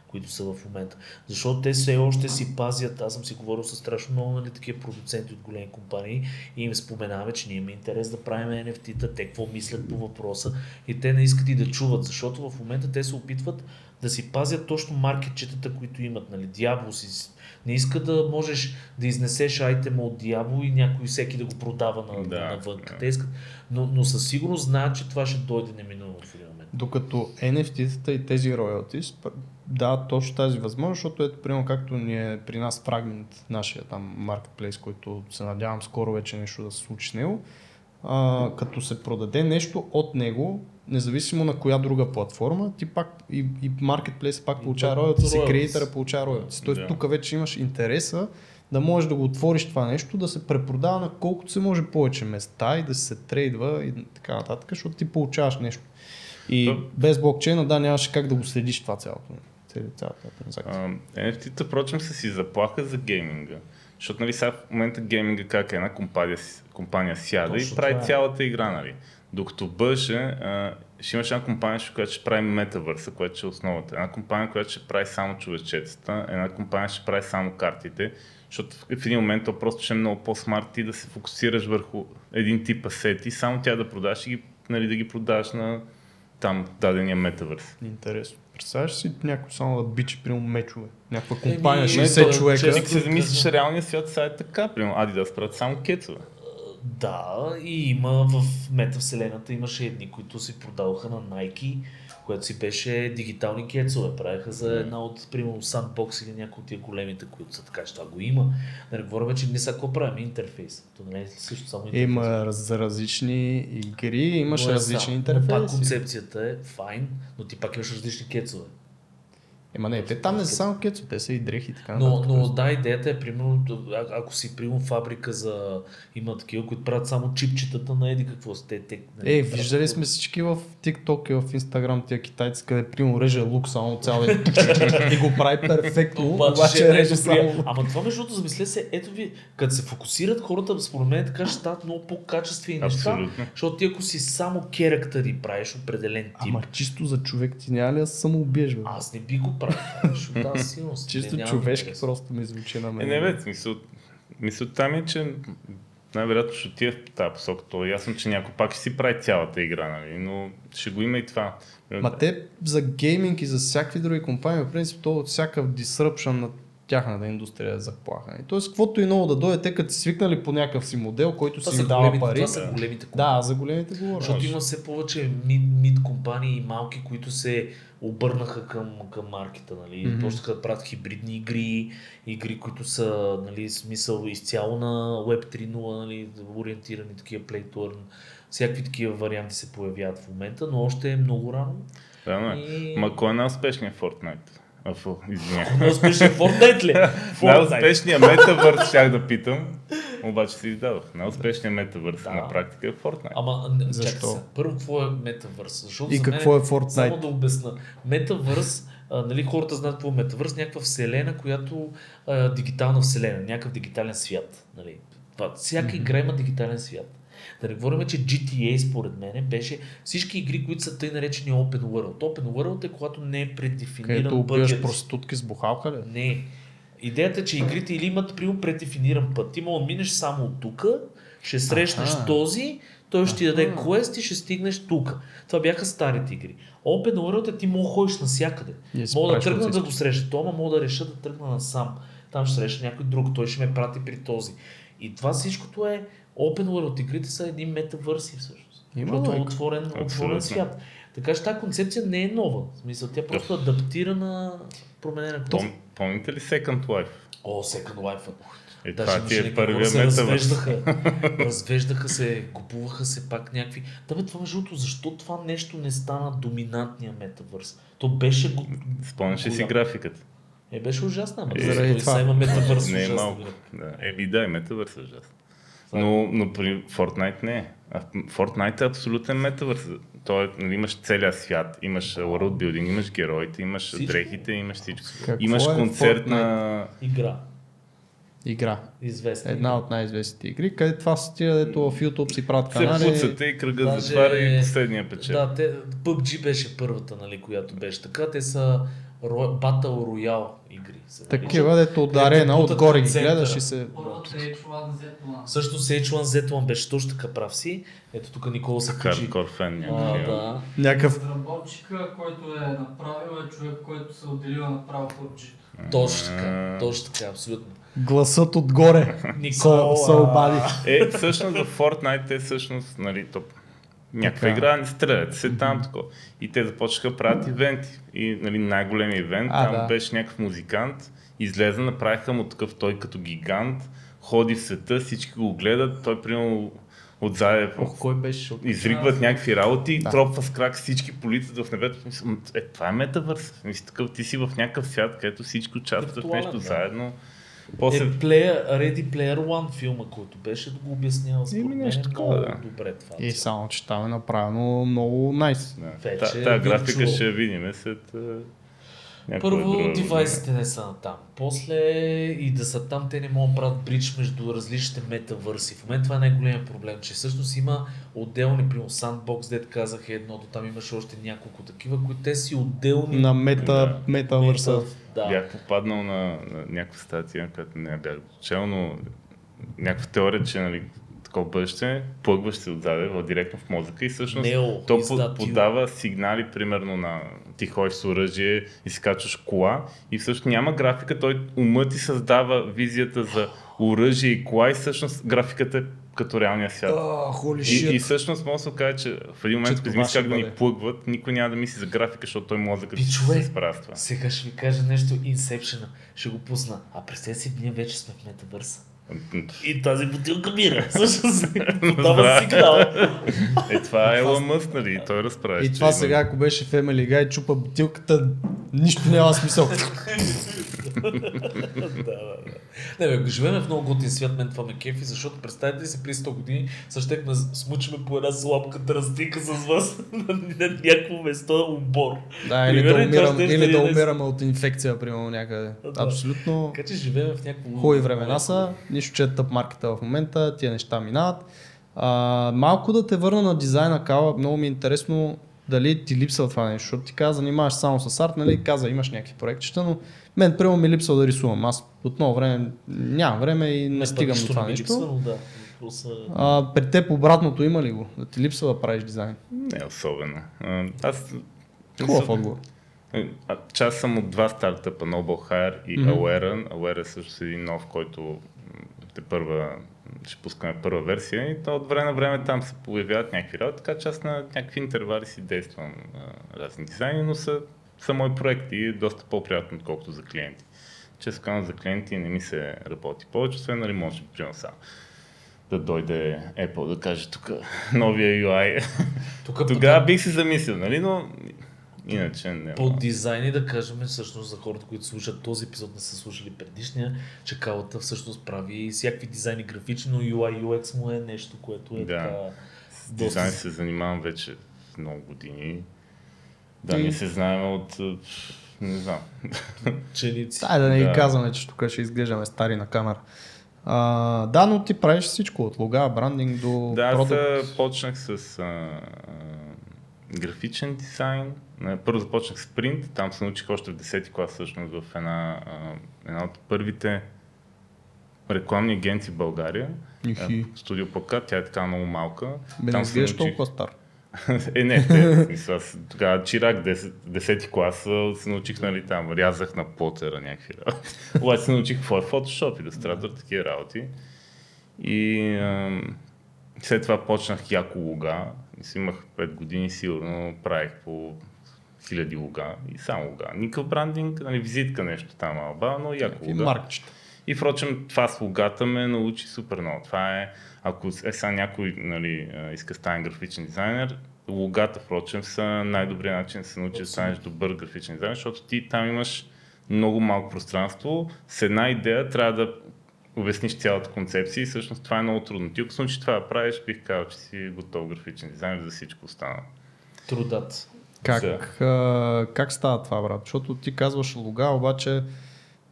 които са в момента. Защото те все още си пазят, аз съм си говорил с страшно много нали, такива продуценти от големи компании и им споменаваме, че ние имаме интерес да правим NFT-та, те какво мислят по въпроса и те не искат и да чуват, защото в момента те се опитват да си пазят точно маркетчетата, които имат. Нали, Diablo си, не иска да можеш да изнесеш айтема от Diablo и някой всеки да го продава на, Да, навън. да. Те искат, но, но със сигурност знаят, че това ще дойде неминуемо в един момент. Докато NFT-тата и тези royalties дават точно тази възможност, защото ето, примерно, както ни е при нас фрагмент, нашия там маркетплейс, който се надявам скоро вече нещо да се случи с него, а, като се продаде нещо от него, независимо на коя друга платформа, ти пак и, и маркетплейс пак получава пак royalties и royalties. креатора получава royalties. Тоест Да. тук вече имаш интереса да можеш да го отвориш това нещо, да се препродава на колкото се може повече места и да се трейдва и така нататък, защото ти получаваш нещо. И То- без блокчейна, да, нямаше как да го следиш това цялото. Цялата транзакция. NFT-та, впрочем, са си заплаха за гейминга. Защото нали, сега в момента гейминга как е една компания, си- компания сяда Точно и прави това е. цялата игра. Нали. Докато бъдеше, ще имаш една компания, която ще прави метавърса, което ще е основата. Една компания, която ще прави само човечетата, една компания ще прави само картите, защото в един момент то просто ще е много по-смарт ти да се фокусираш върху един тип асети, само тя да продаш и ги, нали, да ги продаш на там дадения метавърс. Интересно. Представяш си някой само да бичи при мечове. Някаква компания, не, 60 то- човека. Ако се замислиш, че реалния свят сега е така. Примерно Adidas правят само кецове. Да, и има в метавселената имаше едни, които си продаваха на Nike, което си беше дигитални кецове. Правеха за една от, примерно, Sandbox или някои от тия големите, които са така, че това го има. Да не говорим, че не са какво правим, интерфейс. То не е също само интерфейс. Има за различни игри, имаш е различни само- Но пак интерфейси. концепцията е файн, но ти пак имаш различни кецове. Ема не, те там не са само кецо, те са и дрехи и така Но, нататък. но да, идеята е, примерно, а- ако си примерно фабрика за... Има такива, които правят само чипчетата на еди какво сте. Те, нали, Е, виждали сме всички в TikTok и в Instagram тия китайци, къде примерно реже лук само цял и, и го прави перфектно, Обаче, обаче, ще е реже само... Ама това между другото, замисля се, ето ви, като се фокусират хората, според мен така ще стават много по-качествени неща. Защото ти ако си само керактери правиш определен тип, Ама чисто за човек ти няма ли да самоубиеш, аз не би го Защото да, сигурно. Чисто човешки интерес. просто ми звучи на Е, мен. не бе, смисъл, ми е, че най-вероятно ще отиде в тази посока. То е ясно, че някой пак ще си прави цялата игра, нали? но ще го има и това. Ма те за гейминг и за всякакви други компании, в принцип, то от всякакъв disruption на тяхната индустрия е заплаха. И Тоест, каквото и ново да дойде, те като си свикнали по някакъв си модел, който Това си им дава големите, пари. това са големите компании. Да, за големите говоря. Защото има все повече мид, мид компании и малки, които се обърнаха към, към маркета, нали? Mm-hmm. Почнаха да правят хибридни игри, игри, които са, нали, смисъл изцяло на Web 3.0, нали, ориентирани такива play to earn. Всякакви такива варианти се появяват в момента, но още е много рано. Реално е. И- Ма кой е най-успешният Fortnite? А, фу, извиня. Но успешен Fortnite ли? Най-успешният метавърс щях да питам, обаче си издадох. Най-успешният метавърс Да. на практика е Fortnite. Ама, не, Защо? сега. Първо, какво е метавърс? Защото И за какво мен, е Fortnite? Само да обясна. Метавърс, а, нали, хората знаят какво е метавърс, някаква вселена, която а, дигитална вселена, някакъв дигитален свят. Нали. Това, всяка игра има дигитален свят. Да не говорим, че GTA според мен беше всички игри, които са тъй наречени Open World. Open World е когато не е предефиниран Където убиваш проститутки с бухалка ли? Не. Идеята е, че игрите или имат прямо предефиниран път. Ти мога да минеш само от тук, ще срещнеш Аха. този, той ще ти даде квест и ще стигнеш тук. Това бяха старите игри. Open World е ти мога ходиш навсякъде. Си Мога да тръгна да го среща. Това, ама мога да реша да тръгна насам. Там ще срещна някой друг, той ще ме прати при този. И това всичкото е Open World. Игрите са едни метавърси всъщност. Има защото е отворен, отворен свят. Така че тази концепция не е нова. В смисъл, тя просто адаптира на променена Пом, помните ли Second Life? О, Second Life. Е, Даже това ти е първия метавърс. развеждаха, развеждаха се, купуваха се пак някакви... Да бе, това между другото, защо това нещо не стана доминантния метавърс? То беше... го- Спомняш ли си графиката? Е, беше ужасна, ама Е, заради това. има метавърс Не е малко. Да. Еми да, и метавърс е ужасно. Но, но при Fortnite не е. Fortnite е абсолютен метавърс. Той, нали, имаш целия свят, имаш world building, имаш героите, имаш Всичко. дрехите, имаш всичко. Какво имаш е концерт на... Игра. Игра. Известна. Една от най-известните игри, къде това са тия, дето в YouTube си правят Се канали. пуцате и кръга Даже- затваря и последния пече. Да, те, PUBG беше първата, нали, която беше така. Те са Ро- Battle Royale игри. наричат. Такива, дето от арена, отгоре ги гледаш и се... Е H1Z1. Също с H1Z1 беше точно така прав си. Ето тук Никола се качи. Хардкор фен някакъв. да. Някакъв... Разработчика, който е направил, е човек, който се е отделил да направи PUBG. Точно така, точно така, абсолютно. Гласът отгоре. Никола. Са, са обади. Е, всъщност в Fortnite е всъщност, нали, топ. Някаква Така. игра, не стрелят се там такова. И те започнаха да правят ивенти. И нали, най-големият ивент, А, там да. беше някакъв музикант, излезе, направиха му такъв той като гигант, ходи в света, всички го гледат, той примерно отзаде Ох, кой беше? защото- изригват някакви работи, Да. тропва с крак всички полиците в небето. Е, това е метавърс. Мисля, такъв, ти си в някакъв свят, където всички участват в нещо да. заедно. После Е, Player, Ready Player One филма, който беше, да го обяснява според мен нещо е такова, много да. добре това. И само, че там е направено много найс. Да. Вече Та, тая графика ще я видим след а, някоя Първо, друга девайсите не са там. После и да са там, те не могат да правят бридж между различните метавърси. В момента това е най-големият проблем, че всъщност има отделни, примерно Sandbox, дет казах е едното, там имаше още няколко такива, които те си отделни. На мета, Да. метавърса. Да. Бях попаднал на, на някаква статия, която не бях чел, но някаква теория, че нали, такова бъдеще, плъгваш се отзаде в, директно в мозъка и всъщност Нео, то is по- that you? подава сигнали, примерно на ти ходиш с оръжие и си качваш кола и всъщност няма графика, той умът ти създава визията за оръжие и кола и всъщност графиката е като реалния свят. холи И, и всъщност може да се окаже, че в един момент, като това мисли ще как да ни плъгват, никой няма да мисли за графика, защото той мозъкът се това. Сега ще ви кажа нещо Inception. Ще го пусна. А представете си, ние вече сме в метавърса. И тази бутилка бира. Всъщност, подава сигнал. Е, това е Елон Мъск, нали? И той разправя. И това сега, ако беше Family Guy, чупа бутилката, нищо няма смисъл. да, да, да. Не, бе, живеем в много готин свят, мен това ме кефи, защото представете ли си преди 100 години, са щехме да смучиме по една слабка тръстика с вас на, някакво место обор. Да, или да, умирам, ще или да е- умираме от инфекция, примерно някъде. Абсолютно. Така че живеем в някакво... Хубави времена са, нищо че е тъп маркета в момента, тия неща минават. А, малко да те върна на дизайна, Кала, много ми е интересно дали ти липсва това нещо, защото ти каза, занимаваш само с арт, нали, каза, имаш някакви проектчета, но мен прямо ми липсва да рисувам. Аз отново време нямам време и не, Не, стигам до това ми нещо. липсва, но да. Е- А, при теб обратното има ли го? Да ти липсва да правиш дизайн? Не особено. Аз... Хубав отговор. Е, а, Част съм от два стартъпа, Noble Hire и Мгм. Aware. Aware е също един нов, който те първа, ще пускаме първа версия и то от време на време там се появяват някакви работи, така че аз на някакви интервали си действам а, разни дизайни, но са, са мои проекти и е доста по-приятно, отколкото за клиенти. Често казвам за клиенти не ми се работи повече, освен нали може примерно само да дойде Apple да каже тук новия UI. Тук Тогава бих се замислил, нали, но иначе не. по дизайни да кажем всъщност за хората, които слушат този епизод, не са слушали предишния, че Калата всъщност прави всякакви дизайни графични, но UI UX му е нещо, което е Да. така... С дизайн се занимавам вече много години. Да, ние се знаем от... е, Не знам. Ученици. Дай да не ги Да. казваме, че тук ще изглеждаме стари на камера. А, да, но ти правиш всичко от лога, брандинг до Да, аз продукт. почнах с а, а, графичен дизайн. Не, Първо започнах с принт, там се научих още в 10-ти клас всъщност в една, а, една от първите рекламни агенции в България. Ихи. А, Студио Плакат, тя е така много малка. Бе, Там не изглеждаш научих- толкова стар. е, не, те, в смисъл, аз тогава чирак 10, 10 клас а, се научих, нали, там, рязах на плотера някакви работи. Обаче се научих какво е Photoshop, Illustrator, такива работи. И ам, след това почнах яко лога. Си имах 5 години сигурно, правих по хиляди лога и само лога. Никакъв брандинг, нали, визитка нещо там, алба, но яко И лога. маркчета. И впрочем, това с логата ме научи супер много. Това е, ако е сега някой нали, иска да стане графичен дизайнер, логата, впрочем, са най-добрият начин да се научи да станеш добър графичен дизайнер, защото ти там имаш много малко пространство, с една идея трябва да обясниш цялата концепция и всъщност това е много трудно. Ти ако се научиш това да правиш, бих казал, че си готов графичен дизайнер за всичко останало. Трудат. Как, а, как става това, брат? Защото ти казваш лога, обаче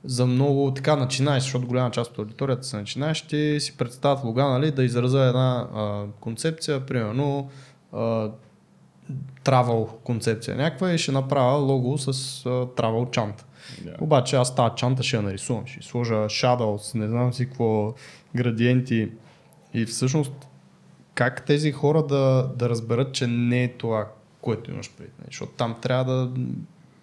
за много така начинаеш, защото голяма част от аудиторията се начинаеш, ти си представят лога, нали, да изразя една а, концепция, примерно а, travel концепция някаква и ще направя лого с а, travel чанта. Да. Обаче аз тази чанта ще я нарисувам, ще сложа shadows, не знам си какво, градиенти и всъщност как тези хора да, да разберат, че не е това, което имаш предвид. нали? Защото там трябва да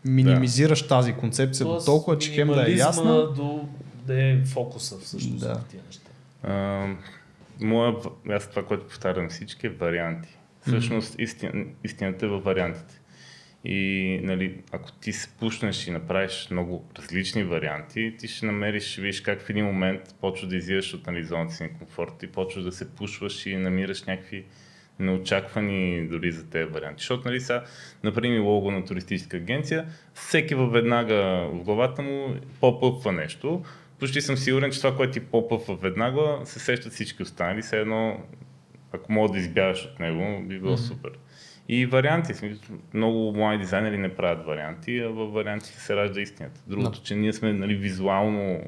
минимизираш тази концепция до толкова, че хем да е ясна. до да е фокуса всъщност Да. на тия неща. А, моя, аз това, което повтарям всички е варианти. Всъщност истин, истината е във вариантите. И нали, ако ти се пушнеш и направиш много различни варианти, ти ще намериш, ще видиш как в един момент почва да излизаш от нали, зоната си на комфорт и почваш да се пушваш и намираш някакви неочаквани дори за тези варианти. Защото, нали, сега, например, лого на туристическа агенция, всеки във веднага в главата му попъпва нещо. Почти съм сигурен, че това, което ти попъпва веднага, се сещат всички останали. Все едно, ако мога да избягаш от него, би било mm-hmm. супер. И варианти. Много млади дизайнери не правят варианти, а във вариантите се ражда истината. Другото, че ние сме нали, визуално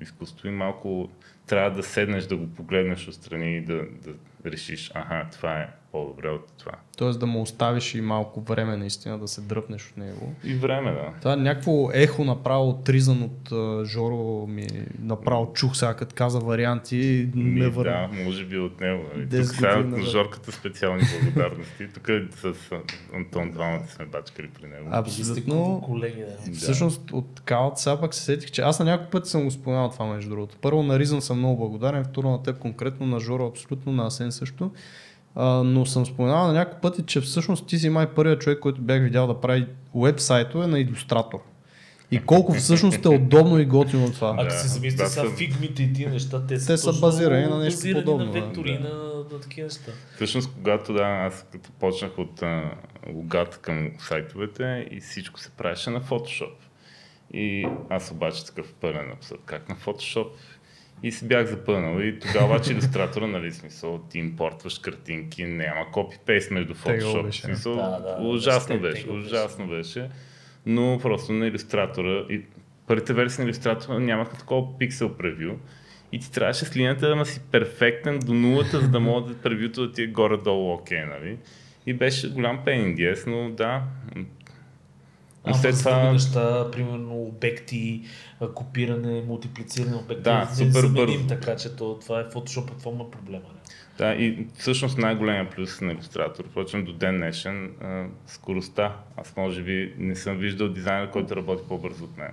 изкуство и малко трябва да седнеш да го погледнеш отстрани и да, да решиш, аха, това е по-добре от това. Тоест да му оставиш и малко време наистина да се дръпнеш от него. И време, да. Това някакво ехо направо отризан от а, Жоро ми направо чух сега като каза варианти Ми, върна. да, може би от него. Тук сега на назад. Жорката специални благодарности. Тук с Антон двамата сме бачкали при него. Абсолютно. колеги, да. Да. Всъщност от калата сега пък се сетих, че аз на няколко пъти съм го споменал това между другото. Първо на Ризън съм много благодарен, второ на теб конкретно, на Жоро абсолютно, на Асен също. А, но съм споменал на няколко пъти, че всъщност ти си май първият човек, който бях видял да прави уебсайтове на иллюстратор. И колко всъщност е удобно и готино това. Ако Да, се замислите да, сега съм- фигмите и тия неща, те са, Те са базирани на нещо базирани подобно, на да. вектори, Да. на, на такива неща. Всъщност, когато да, аз като почнах от а, логата към сайтовете и всичко се правеше на Photoshop. И аз обаче такъв пълен абсурд, как на Photoshop. И се бях запънал. И тогава обаче иллюстратора, нали, смисъл, ти импортваш картинки, няма копи-пейст между Photoshop. беше, смисъл, да, да, ужасно да, беше, ужасно беше. Но просто на иллюстратора и първите версии на иллюстратора нямаха такова пиксел превю. И ти трябваше с линията да си перфектен до нулата, за да мога да превюто да ти е горе-долу окей, нали? И беше голям ass, но да. А, след това... неща, примерно обекти, копиране, мултиплициране обекти, Да, не супер бързо. така че то, това е Photoshop, това има проблема. Не? Да, и всъщност най-големия плюс на иллюстратор, впрочем до ден днешен, а, скоростта. Аз може би не съм виждал дизайнер, който работи по-бързо от мен.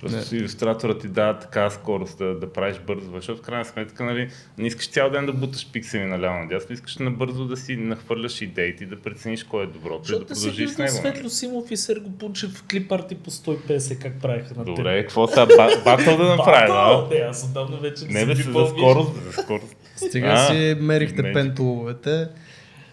Просто иллюстраторът ти дава така скорост да, да правиш бързо, защото в крайна сметка нали, не искаш цял ден да буташ пиксели наляво надясно, искаш набързо да си нахвърляш идеите и да прецениш кое е доброто и да продължиш с него. Светло Симов и Серго Пунчев в клип арти по 150, как правиха на Добре, какво са ба- батъл да направим? Батъл! а? Не, аз отдавна вече Не съм бе, за помниш. скорост, за скорост. Стига А, си мерихте Magic. пентоловете.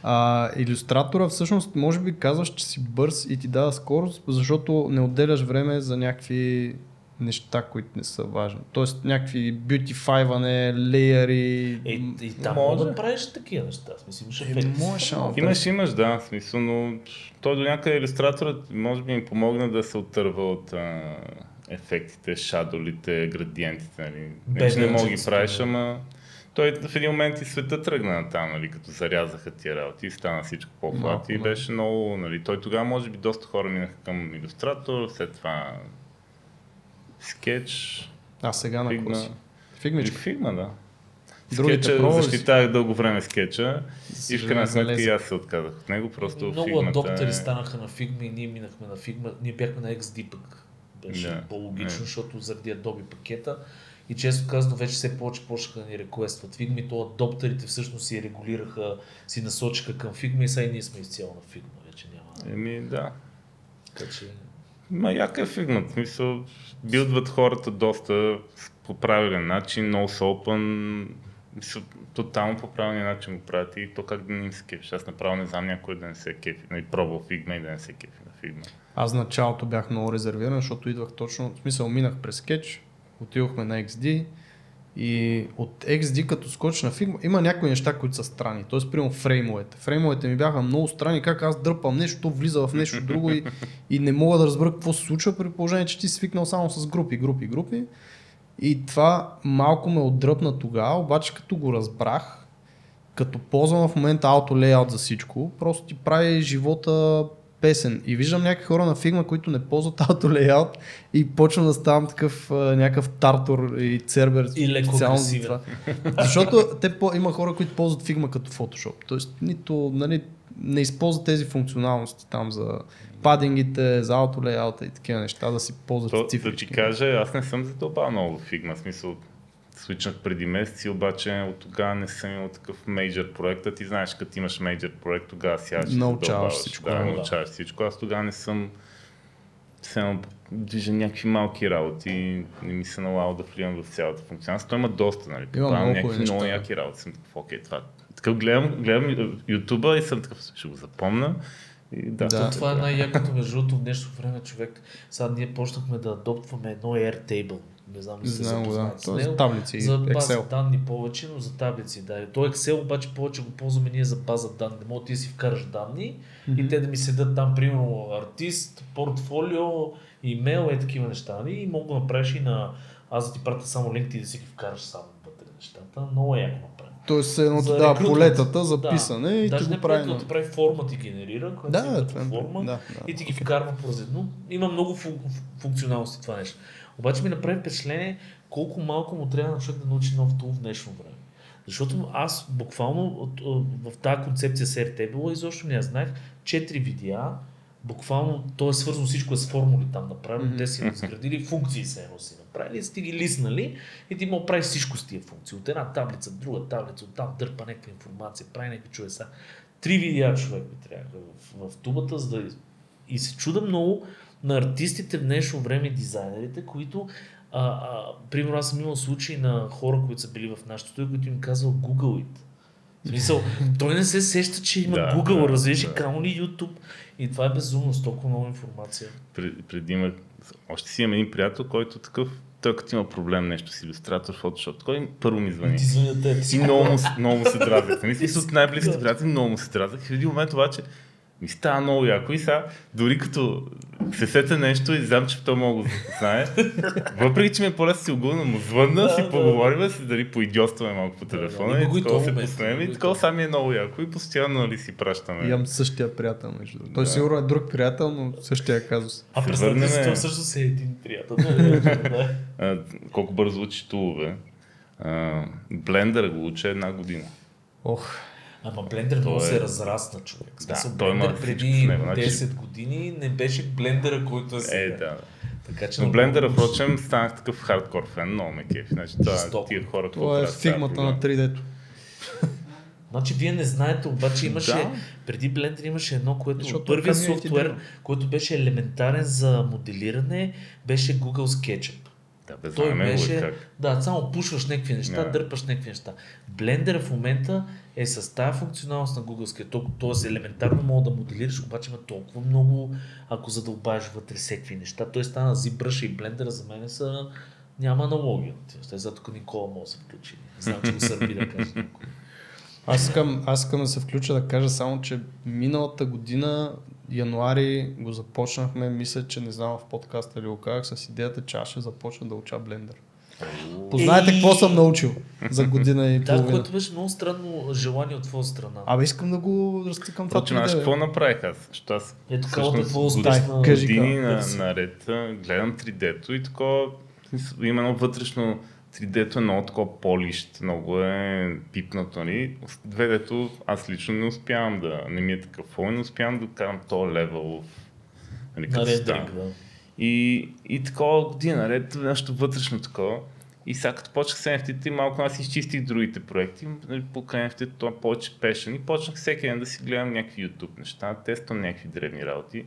А, иллюстратора всъщност може би казваш, че си бърз и ти дава скорост, защото не отделяш време за някакви неща, които не са важни. Тоест някакви бютифайване, леяри. Е, и там Може. да правиш такива неща. Смисъл, имаш Е, ефекти. можеш, ама Имаш, имаш, да, смисъл, но той до някъде иллюстраторът може би им помогна да се отърва от а, ефектите, шадолите, градиентите, нали. Не, не мога да ги правиш, ама той в един момент и света тръгна на там, нали, като зарязаха тия работи и стана всичко Малко, и беше много, нали, той тогава може би доста хора минаха към иллюстратор, след това скетч, А сега на фигма. Фигмичка. фигма, да. Другите Скетча си? защитавах дълго време скетча За и в крайна сметка и аз се отказах от него, просто Много фигмата адоптери е... станаха на Figma и ние минахме на Figma. Ние бяхме на XD пък. Беше Да. по-логично, Не. защото заради Adobe пакета. И често казано, вече все повече почнаха да ни реквестват Figma и то адоптерите всъщност си регулираха, си насочиха към Figma и сега и ние сме изцяло на Figma. Вече няма. Еми, да. Така че... Ма яка е фигмат. В смисъл, билдват хората доста по правилен начин, са open, тотално по правилния начин го правят и то как да не им се кефиш. Аз направо не знам някой да не се кефи, нали, пробвал фигма и да не се кефи на фигма. Аз началото бях много резервиран, защото идвах точно, в смисъл минах през скетч, отидохме на XD и от XD като скоч на Figma има някои неща, които са странни. Тоест, примерно фреймовете. Фреймовете ми бяха много странни, как аз дърпам нещо, то влиза в нещо друго и, и не мога да разбера какво се случва при положение, че ти си свикнал само с групи, групи, групи. И това малко ме отдръпна тогава, обаче като го разбрах, като ползвам в момента auto layout за всичко, просто ти прави живота песен. И виждам някакви хора на Figma, които не ползват auto layout и почвам да ставам такъв някакъв тартор и цербер. И леко за това. Защото те, по- има хора, които ползват Figma като Photoshop. Тоест, нито, нали, не използват тези функционалности там за падингите, за auto layout и такива неща, да си ползват То, да цифрички. ти кажа, аз не съм задълбал много в фигма, в смисъл свичнах преди месеци, обаче от тогава не съм имал такъв мейджор проект. А ти знаеш, като имаш мейджор проект, тогава сядаш и Научаваш всичко, Да, научаваш всичко. Аз тогава не съм само движа някакви малки работи, не ми се налага да влизам в цялата функционалност. Той има доста, нали? Има много някакви много яки работи. Съм такъв, окей, това. Такъв гледам, гледам ютуба и съм такъв, ще го запомня. И да, Да. То това е най-якото между другото в днешно време човек. Сега ние почнахме да адоптваме едно Airtable. Не знам дали сте Знам го, да. с е него. таблици, За база Excel. данни повече, но за таблици, да. То Excel обаче повече го ползваме ние за база данни. Мога ти да си вкараш данни и те да ми седат там, примерно, артист, портфолио, имейл, е такива неща. Нали? И мога да направиш и на... Аз да ти пратя само линк и да си ги вкараш само вътре нещата. Много е яко направено. Тоест, едно За рекрутмент. полетата за писане и Даже ти не го прави. да ти прави форма ти генерира, която Да, да, е- форма да, да, и ти ги окей. вкарва по. Има много фу- фу- функционалности това нещо. Обаче ми направи впечатление колко малко му трябва на човек да научи нов тул в днешно време. Защото аз буквално от, от, в тази концепция с Airtable изобщо не я знаех. Четири видеа, буквално то е свързано всичко е с формули там направено. Те си изградили функции се едно си направили, сте ги лиснали и ти да правиш всичко с тия функции. От една таблица, друга таблица, оттам дърпа някаква информация, прави някакви чудеса. Три видеа човек ми трябва в, в тубата, за да... И се чуда много на артистите в днешно време, дизайнерите, които а, а, примерно аз съм имал случаи на хора, които са били в нашото студио, които им казвал Google it. В смисъл, той не се сеща, че има Да, Google, да, разбираш, да. камо ли YouTube. И това е безумно, с толкова много информация. Пред- преди има, още си имам един приятел, който такъв, той като има проблем нещо с иллюстратор, Photoshop, той първо ми звъни. Ти звънят те, И много много му се дразних. Нали? Смисъл, от най-близките приятели много му се дразних. И в един момент обаче ми става много яко и сега, дори като се сета нещо и знам, че то мога да знае. Въпреки, че ми е по-лесно си огъвна, му звънна, Да, си да. поговорим, си дали поидиостваме малко по телефона Има го и и такова се има и такова сами е много яко и постоянно нали си пращаме. Имам същия приятел, между другото. Той Да. сигурно е друг приятел, но същия казус. А представете си, това всъщност е един приятел. Да, да. А, колко бързо учи тулове. Блендър го уча една година. Ох, Ама Той много е- се разрасна човек. В смисъл, Да, той има преди него, значи- 10 години не беше Блендъра, който е сега. Е, да. Така че Но много- Блендъра, впрочем, станах такъв хардкор фен, много ме кефи. Значи, това, Жестоко. тия хора, това е правят с тази фигмата на програма? 3D-то. Значи вие не знаете, обаче имаше, Да. преди Blender имаше едно, което Защото първият community софтуер, който беше елементарен за моделиране, беше Google SketchUp. Да, бе, Той беше, как. да, само пушваш някакви неща, Да. дърпаш някакви неща. Blender в момента е с тази функционалност на Google SketchUp, т.е. елементарно мога да моделираш, обаче има толкова много, ако задълбаеш вътре всеки неща. Той стана ZBrush и Blender за мен са няма аналогия. Те за тук Никола може да се включи. Не знам, че го сърби да каже. Аз искам, аз искам да се включа да кажа само, че миналата година, януари, го започнахме, мисля, че не знам в подкаста ли го казах, с идеята, че аз ще започна да уча блендър. Познайте какво съм научил за година и Да, половина. което беше много странно желание от твоя страна. Абе, искам да го разтикам това. Впрочем, аз какво направих аз? Защото аз Ето всъщност години- успешна... Години какво. на, наред гледам 3D-то и такова, има едно вътрешно 3D-то е много такова полищ, много е пипнато, нали? 2D-то аз лично не успявам да, не ми е такъв фон, не успявам да карам този левел, нали, На рендеринг, да. И, и такова година наред, нещо вътрешно такова. И сега като почнах с NFT, малко аз изчистих другите проекти, нали, покрай NFT това повече пешен и почнах всеки ден да си гледам някакви YouTube неща, тествам някакви древни работи.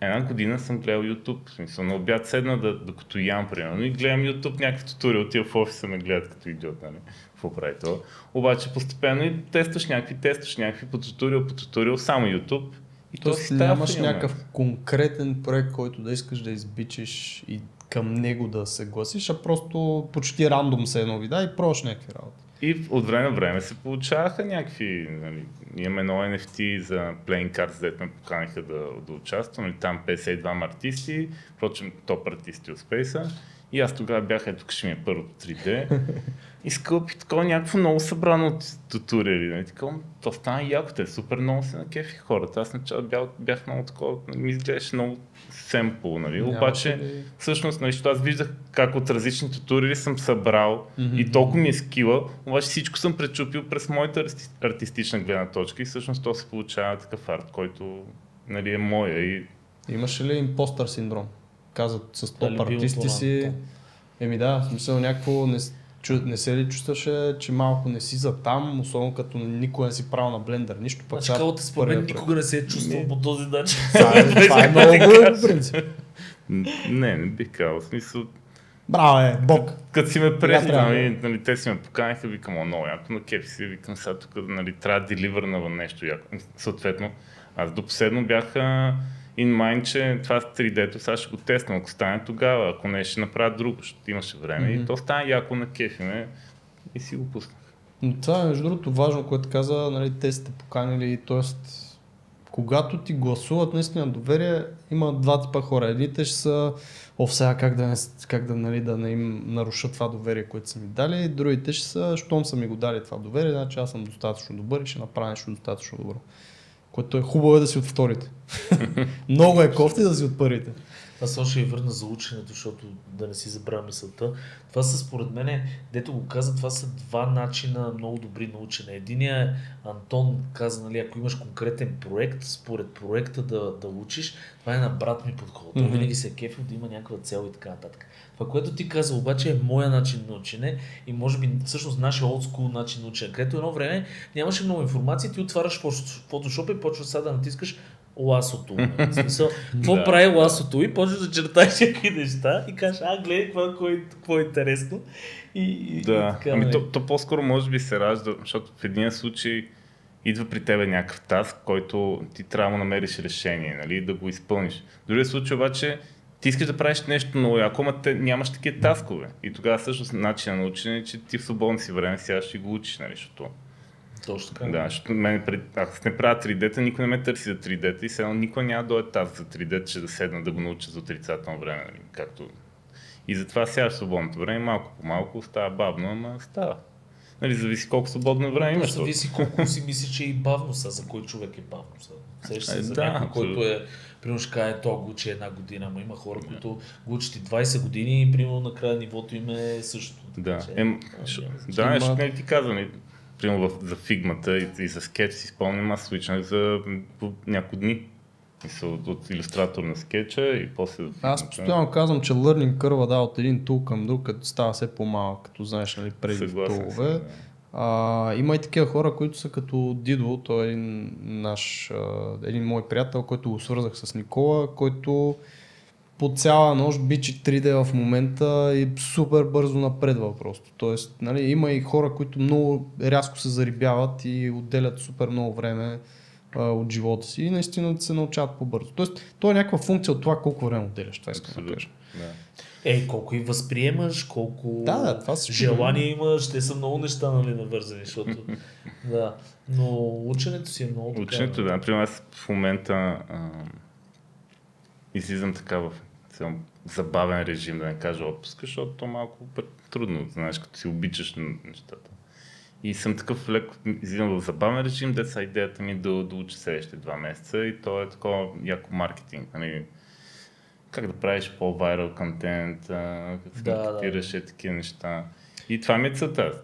Една година съм гледал YouTube, в смисъл на обяд седна, да, докато ям, примерно, и гледам YouTube някакъв туториал, тия в офиса ме гледат като идиот, нали, какво прави това. Обаче постепенно и тестваш някакви, тестваш някакви по туториал, по туториал, само YouTube. И то си Тоест нямаш някакъв конкретен проект, който да искаш да избичиш и към него да се гласиш, а просто почти рандом се едно вида и пробваш някакви работи. И от време на време се получаваха някакви, нали, имаме едно NFT за Playing Cards, дето ме поканиха да, да участвам, нали, там 52 артисти, впрочем топ артисти от Space. И аз тогава бях, ето тук ще ми е първото 3D. И скълпи такова някакво много събрано от туториали. Нали, такова, то стана яко, те супер много се накефи хората. Аз начало бях, бях много такова, нали, ми изглеждаше много семпл, нали, Нямаше обаче ли- всъщност, нали, защото аз виждах как от различни туториали съм събрал Мгм. и толкова ми е скила, обаче всичко съм пречупил през моята арти- артистична гледна точка и всъщност то се получава такъв арт, който нали, е моя и Имаше ли импостър синдром? Казват с топ артисти на си. Еми да, в смисъл някакво не, чу, не се ли чувстваше, че малко не си за там, особено като никога не си правил на блендър нищо, пък Значи сега калата според мен никога не се е чувствал Не. по този начин. Това е, е много принцип. не, не бих казал. В смисъл, Браво е, Бог. като си ме трябва. представи, нали, те си ме поканиха, викам, о, много яко, на кефи си, викам сега тук, нали, трябва да деливърна нещо яко. Съответно, аз до последно бях а, in mind, че това с 3D-то сега ще го тествам, ако стане тогава, ако не ще направя друго, защото имаше време Мгм. и то стана яко на кефи ме и си го пуснах. Но това е между другото важно, което каза, нали, те сте поканили, т.е. когато ти гласуват наистина доверие, има два типа хора. Едните ще са, о, сега как да не, как да, нали, да не им нарушат това доверие, което са ми дали, другите ще са, щом са ми го дали това доверие, значи аз съм достатъчно добър и ще направя нещо достатъчно добро. Което е хубаво е да си от вторите. Много е кофти да си от първите. Аз само ще ви върна за ученето, защото да не си забравя мисълта. Това са според мен, дето го каза, това са два начина много добри на учене. Единия е, Антон каза, нали, ако имаш конкретен проект, според проекта да, да учиш, това е на брат ми подход. Той Мгм. винаги се е кефил да има някаква цел и така нататък. Това, което ти каза обаче е моя начин на учене и може би всъщност нашия олдскул начин на учене, където едно време нямаше много информация, ти отваряш Photoshop и почваш сега да натискаш ласото. В смисъл, какво Да. прави ласото и почваш да чертаеш някакви неща и кажеш, а, гледай какво, какво, е, какво е интересно. И, и, и Да, така, ами нали. то, то по-скоро може би се ражда, защото в един случай идва при тебе някакъв таск, който ти трябва да намериш решение, нали, да го изпълниш. В другия случай обаче ти искаш да правиш нещо много яко, ама те, нямаш такива таскове. И тогава всъщност начинът на учене е, че ти в свободно си време сега ще го учиш, нали, защото Точно така. Да, защото мен, ако не правя 3D-та, никой не ме търси за 3D-та и сега никой няма да дойде тази за 3D, че да седна да го науча за отрицателно време. Нали? Както... И затова сега свободното време малко по малко става бавно, ама става. Нали, зависи колко свободно време имаш. Зависи колко си мислиш, че е и бавно са, за кой човек е бавно са. Сещаш се Е, за да, някой, който е, примерно ще каже, то го учи една година, ама има хора, които го учат и 20 години и примерно накрая нивото им е същото. Да, че, това шо- няма да, Има- ще не ти казвам. Примерно в- за фигмата и, и за скетч си спомням, аз свичнах за няколко дни. Мисъл, от, от иллюстратор на скетча и после... в Аз постоянно казвам, че learning curve да, от един тул към друг, като става все по-малък, като знаеш, нали, преди тулове. да. А, има и такива хора, които са като Дидо, той е един наш, един мой приятел, който го свързах с Никола, който по цяла нощ бичи 3D в момента и супер бързо напредва просто. Тоест, нали, има и хора, които много рязко се зарибяват и отделят супер много време а, от живота си и наистина се научават по-бързо. Тоест, то е някаква функция от това колко време отделяш, това искам да кажа. Да. Е, колко и възприемаш, колко Да, да, това всичко. желание имаш, те са много неща, нали, навързани, защото... да, но ученето си е много така. Ученето, да. Например, аз в момента а, излизам така в забавен режим, да не кажа отпуска, защото то малко трудно, знаеш, като си обичаш нещата. И съм такъв леко, излизам в забавен режим, деца идеята ми е да, да уча следващите два месеца и то е такова яко маркетинг. Нали? Как да правиш по-вайрал контент, как Да, да. маркетираш е такива неща. И това ми е целта.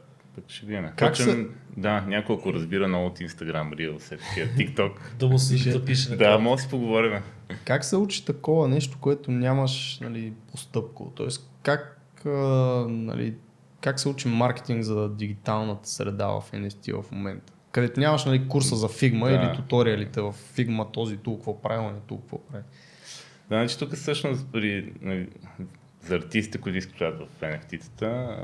Ще видим. Как Почвам- се- Да, няколко разбира много от Instagram Reels, е TikTok. Да му се да пише да, може да си поговорим. Как се учи такова нещо, което нямаш нали, постъпко? Тоест, как, а, нали, как се учи маркетинг за дигиталната среда в NFT в момента? Където нямаш нали, курса за Figma Да. или туториалите в Figma, този тул какво прави, не тул какво прави. Да, значи тук всъщност при, нали, за артистите, които изключват в NFT-тата,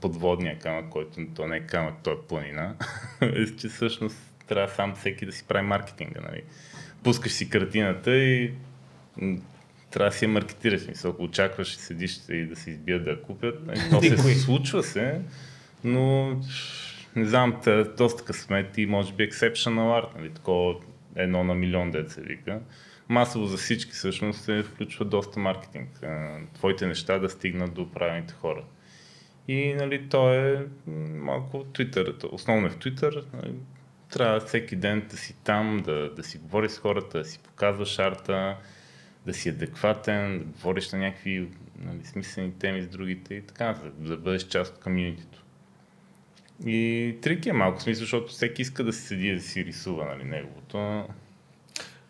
подводния камък, който то не е камък, то е планина, е, че всъщност трябва сам всеки да си прави маркетинга. Нали. Пускаш си картината и трябва да си я маркетираш. Мисля, ако очакваш и седиш и да се избият да я купят, нали, то се случва се, но не знам, та, доста късмет и може би exceptional art, нали, такова едно на милион деца вика. Масово за всички всъщност се включва доста маркетинг. Твоите неща да стигнат до правилните хора. И нали, то е малко Twitter. Основно е в Twitter. Нали, трябва всеки ден да си там, да, да си говориш с хората, да си показваш арта, да си адекватен, да говориш на някакви нали, смислени теми с другите и така, да, да бъдеш част от комьюнитито. И трики е малко смисъл, защото всеки иска да си седи да си рисува нали, неговото.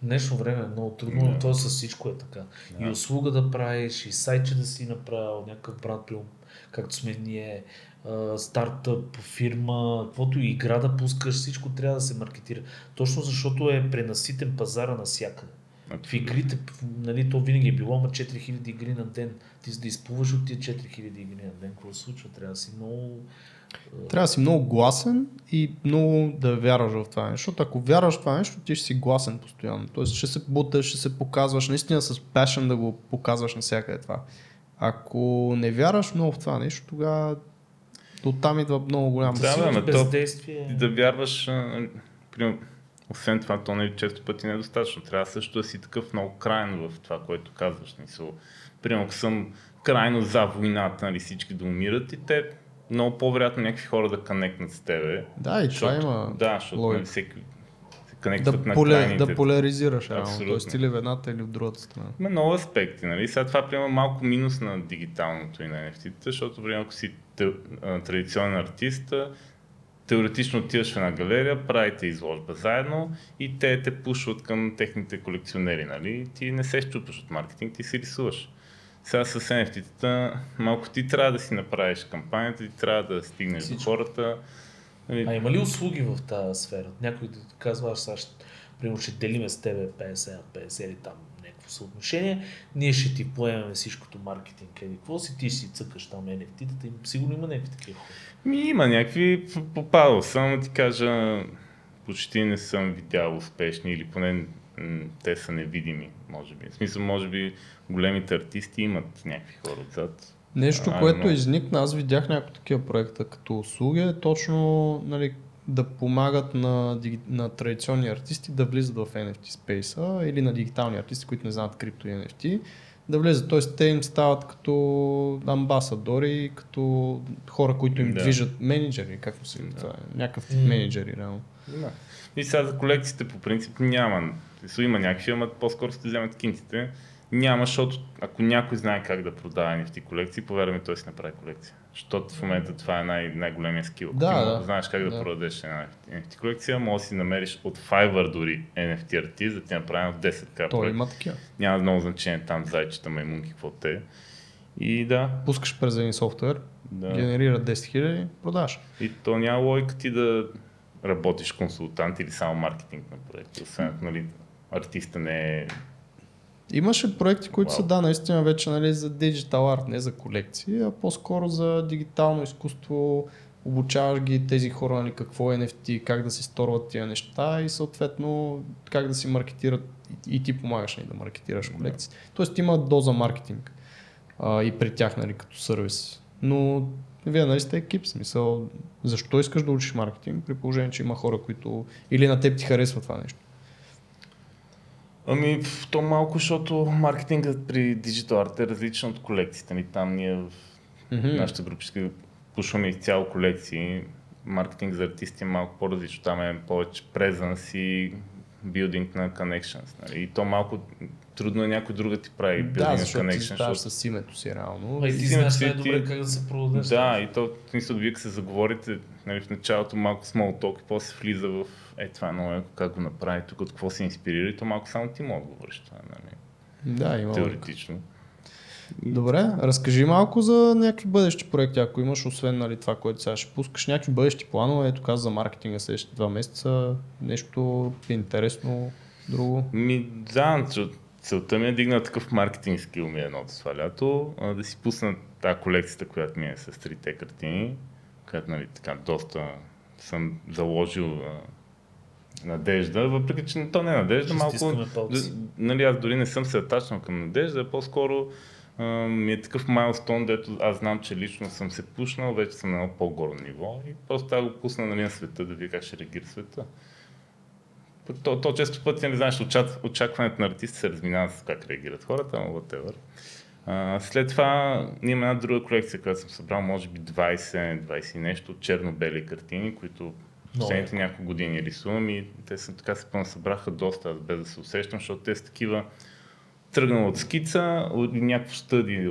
Днешно време е много трудно, но то с всичко е така. И услуга да правиш, и сайтче да си направил, някакъв брат, както сме ние, стартъп, фирма, каквото и игра да пускаш, всичко трябва да се маркетира. Точно защото е пренаситен пазара навсякъде. В игрите, нали, то винаги е било, ама 4000 игри на ден. Ти за да изплуваш от тия 4000 игри на ден, какво се случва? Трябва да си много... Трябва да си много гласен и много да вярваш в това нещо. Защото ако вярваш в това нещо, ти ще си гласен постоянно. Тоест ще се буташ, ще се показваш, наистина с passion да го показваш навсякъде това. Ако не вярваш много в това нещо, тогава оттам идва много голям Да, бе, то- бездействие. Да вярваш, примерно, освен това, то не често пъти не е достатъчно. Трябва също да си такъв много крайно в това, което казваш. Примерно, ако съм крайно за войната, нали, всички да умират и те много по-вероятно някакви хора да канекнат с тебе. Да, и това има Да, защото нали, всеки се канектват да, на поле, крайните. да поляризираш. Абсолютно. Тоест или в едната или в другата страна. Има много аспекти, нали? Сега това приема малко минус на дигиталното и на NFT-тата, защото примерно ако си те- традиционен артист, теоретично отиваш в една галерия, правите изложба заедно и те те пушват към техните колекционери, нали? Ти не се щупваш от маркетинг, ти си рисуваш. Сега с NFT-тата малко ти трябва да си направиш кампанията, ти трябва да стигнеш до хората. Нали? А има ли услуги в тази сфера? Някой да ти казва, аз сега ще, примерно ще делиме с тебе 50 на 50 или там някакво съотношение, ние ще ти поемем всичкото маркетинг, еди какво си, ти си цъкаш там NFT-тата, сигурно има някакви такива хора. Ми има някакви, попадал съм, ти кажа, почти не съм видял успешни или поне те са невидими, може би. В смисъл, може би големите артисти имат някакви хора отзад. Нещо, А, което но- изникна, аз видях някои такива проекта като услуги, е точно нали, да помагат на, на традиционни артисти да влизат в NFT спейса или на дигитални артисти, които не знаят крипто и NFT, да влезат. Тоест те им стават като амбасадори, като хора, които им Да. движат менеджери, как му се това е, някакъв тип менеджери, реално. Да. И сега за колекциите по принцип няма. Има някакви, ама по-скоро ще вземат кинтите. Няма, защото ако някой знае как да продава NFT колекции, повярвай ми, той си направи колекция. Защото в момента това е най- най-големия скил. Ако Да, ти да. знаеш как да, Да. продадеш една NFT колекция, може да си намериш от Fiverr дори NFT артист, да ти направи в 10к Той има такива. Няма много значение там зайчета, маймунки, какво те. И да, Пускаш през един софтуер, да. генерира 10 000, продаваш. И то няма логика ти да работиш консултант или само маркетинг на проекта. Освен нали, артиста не е... Имаше проекти, които са Вау. да, наистина вече нали, за диджитал арт, не за колекции, а по-скоро за дигитално изкуство. Обучаваш ги тези хора, нали, какво е NFT, как да си сторват тия неща и съответно как да си маркетират и, ти помагаш нали, да маркетираш колекции. Тоест има доза маркетинг а, и при тях нали, като сервис. Но вие нали сте екип, смисъл, защо искаш да учиш маркетинг при положение, че има хора, които или на теб ти харесва това нещо. Ами, то малко, защото маркетингът при Digital Art е различен от колекциите. Нали, там ние в Мгм. нашата групичка пушваме изцяло колекции. Маркетинг за артисти е малко по-различно. Там е повече презенс и билдинг на connections. Нали. И то малко трудно е някой друг да ти прави Да, билдинг на защото ти connections. ставаш с името си реално. Ма и ти Ти знаеш най-добре ти- как да се продадеш. Да, и то, смисъл, вие се заговорите нали, в началото малко small talk и после влиза в е, това е много как го направи, тук от какво се инспирира и то малко само ти мога да говориш това, нали, Да, има. теоретично. Добре, разкажи малко за някакви бъдещи проекти, ако имаш, освен нали, това, което сега ще пускаш, някакви бъдещи планове, ето каза за маркетинга следващите два месеца, нещо интересно, друго. Ми, да, целта ми е да дигна такъв маркетинг скил ми е едното това лято, да си пусна тази колекцията, която ми е с трите картини, която нали, така доста съм заложил надежда, въпреки че то не е надежда, малко... нали, аз дори не съм се атачнал към надежда, по-скоро а, ми е такъв майлстон, дето аз знам, че лично съм се пушнал, вече съм на едно по-горо ниво и просто да го пусна нали, на света, да видя как ще реагира света. То, то често пъти не знаеш, очак, очакването на артиста се разминава с как реагират хората, но whatever. А, след това ние имаме една друга колекция, която съм събрал, може би 20, 20 и нещо черно-бели картини, които последните няколко години рисувам и те са така се събраха доста, аз без да се усещам, защото те са такива тръгнал от скица, от някакво стъди,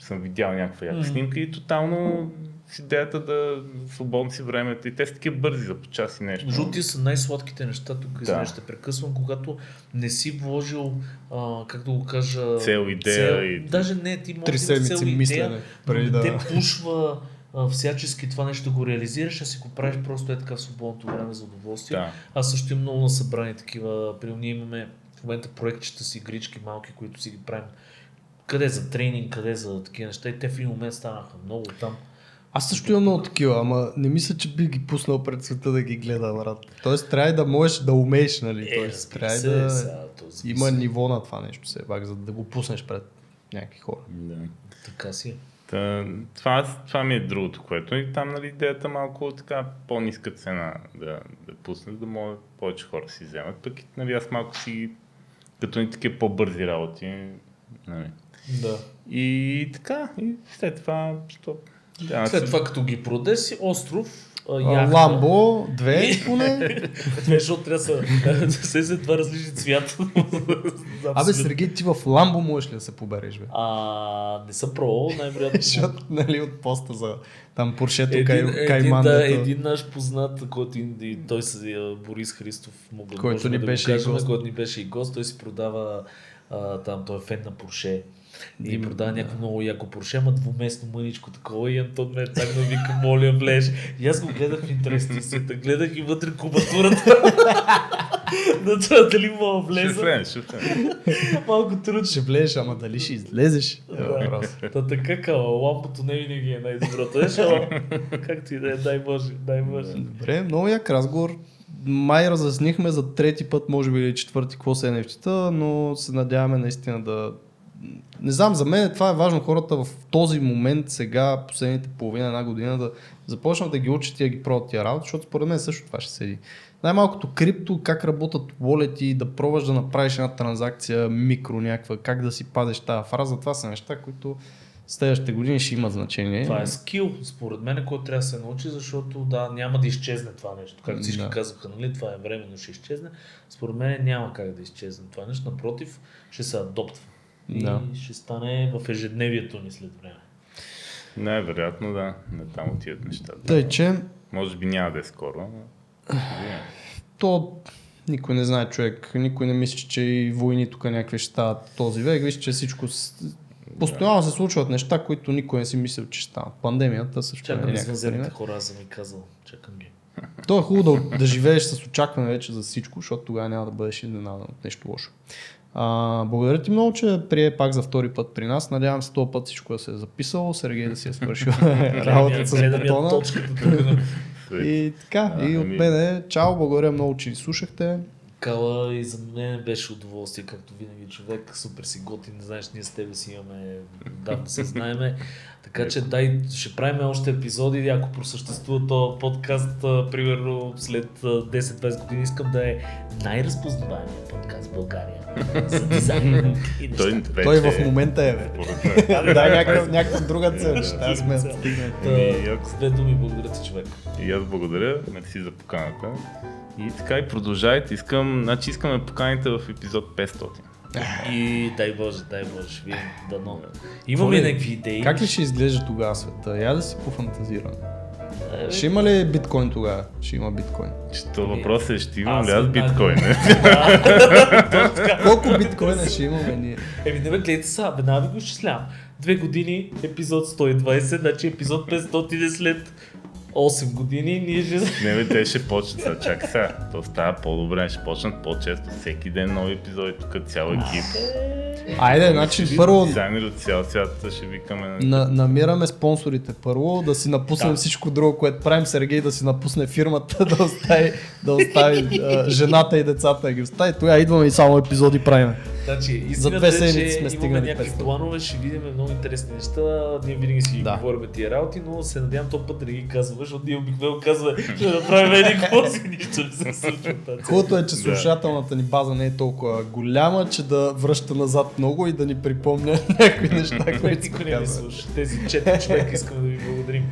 съм видял някаква яка Мгм. снимка и тотално с идеята да свободно си времето и те са такива бързи за по час и нещо. Жълти са най-сладките неща, тук Да. ще прекъсвам, когато не си вложил, а, как да го кажа... Цел, идея и- Даже не, ти може да цел мислене, идея, преди да- те пушва а, всячески това нещо го реализираш, а си го правиш просто е така в свободното време за удоволствие. Да. Аз също имам много насъбрани такива. При ние имаме в момента проектчета си, игрички малки, които си ги правим. Къде за тренинг, къде за такива неща. И те в един момент станаха много там. Аз също имам много такива, ама не мисля, че би ги пуснал пред света да ги гледа, брат. Тоест трябва да можеш да умееш, нали? Е, Тоест трябва се, да сега, този има ниво на това нещо все пак, за да го пуснеш пред някакви хора. Да. Така си. е. Та, това, това ми е другото, което и там нали, идеята малко така по-ниска цена да, да пуснеш, да могат повече хора да си вземат. Пък нали, аз малко си като ни такива по-бързи работи. Нали. Да. И така, и след това, стоп. Да, След си- това, като ги продеш, остров, а, А, яхта. Ламбо, две поне. Две, защото трябва да се след два различни цвята. Абе, Сергей, ти в Ламбо можеш ли да се побереш, бе? А, не съм пробвал, най-вероятно. Защото, нали, от поста за там поршето, Един, кай, един, кайман, да, един наш познат, който и, и той се Борис Христов, мога, Който ни да го беше и кажем, гост. който ни беше и гост, той си продава а, там, той е фен на Порше. И Има, продава да. някакво много яко Порше, ама двуместно мъничко такова и Антон ме так да вика, моля, влез. И аз го гледах в интерес на истината, гледах и вътре кубатурата. на това дали мога Ще влеза. влезеш, ще влезеш. Малко трудно. Ще влезеш, ама дали ще излезеш? Е, Да. Та така кала, лампото не винаги е най-доброто. Еш, ала, както и да е, дай Боже, дай Боже. Добре, много як разговор. Май разяснихме за трети път, може би или четвърти, какво са NFT-та, но се надяваме наистина да, не знам, за мен това е важно хората в този момент, сега, последните половина, една година, да започнат да ги учат и да ги пробват тия работи, защото според мен също това ще седи. Най-малкото крипто, как работят волети, да пробваш да направиш една транзакция микро някаква, как да си падеш тази фраза, това са неща, които следващите години ще имат значение. Това е скил, според мен, който трябва да се научи, защото да, няма да изчезне това нещо. Както всички Да. казаха, нали, това е временно, ще изчезне. Според мен няма как да изчезне това нещо. Напротив, ще се адоптва. И Да. ще стане в ежедневието ни след време. Най-вероятно да, не там отиват нещата. Тъй, че Може би няма да е скоро, но... то никой не знае човек, никой не мисли, че и войни тук някакви ще стават този век. Виж, че всичко... Постоянно се случват неща, които никой не си мислил, че ще станат. Пандемията също е Чакам някакъв извънземните хора, аз съм ми казал. Чакам ги. То е хубаво да, да живееш с очакване вече за всичко, защото тогава няма да бъдеш изненадан от нещо лошо. А, благодаря ти много, че прие пак за втори път при нас. Надявам се този път всичко да се е записало, Сергей да си е свършил работата с бутона. И така, А, и от ами- мене, чао, благодаря много, че ни слушахте. Кала и за мен беше удоволствие, както винаги човек, супер си готин, знаеш, ние с тебе си имаме, да, се знаеме. Така че дай, ще правим още епизоди, ако просъществува този подкаст, а, примерно след а, 10-20 години, искам да е най-разпознаваемият подкаст в България за дизайн и неща. Той, вече, Той в момента е, бе. Дай някаква, друга цел, тази сме стигнали. Ами, ако- С две думи, благодаря ти, човек. И аз благодаря, мерси за поканата. И така и продължайте. Искам, значи искаме да поканите в епизод 500. И дай Боже, дай Боже, ще видим дано. Имаме някакви идеи. Как ли ще изглежда тогава света? Я да си пофантазирам. Е, Ще има ли биткоин тогава? Ще има биткоин. Че то въпрос е, ще имам ли аз биткоин? Колко биткоина ще имаме ние? Еми, не ме гледайте сега, веднага ви го изчислявам. Две години, епизод 120, значи епизод 500 е след 8 години, ние ще... Не бе, те ще почнат сега. Чакай сега. То става по-добре, ще почнат по-често. Всеки ден нови епизоди, тук цял екип. Айде, значи първо Дизайнери от цял свят ще викаме. на, намираме спонсорите първо, да си напуснем Да. всичко друго, което правим. Сергей да си напусне фирмата, да остави, да остави жената и децата да ги остави. Тогава идваме и само епизоди правим. Значи, две истината е, седмици сме имаме стигнали някакви 500. планове, ще видим много интересни неща. Ние винаги си Да. говорим тия работи, но се надявам този път да ги казваме, защото ние обикновено казваме, ще направим един какво си, нищо не се случва. Хубавото е, че слушателната ни база не е толкова голяма, че да връща назад много и да ни припомня някои неща, които никой не ни слуша. Тези четири човека искаме да ви благодарим.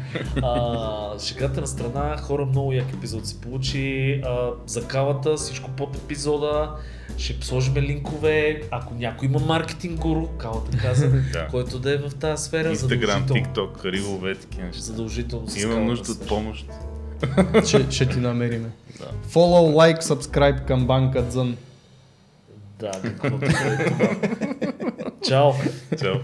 А, шегата на страна, хора, много як епизод се получи. А, за кавата, всичко под епизода. Ще сложим линкове. Ако някой има маркетинг гуру, кавата каза, Да. който да е в тази сфера, задължително. TikTok, рилове, такива неща. Задължително Имам кавата нужда от помощ. Ще, ще ти намериме. Да. Follow, like, subscribe към банка Дзън. Да, каквото е това. Чао! Чао.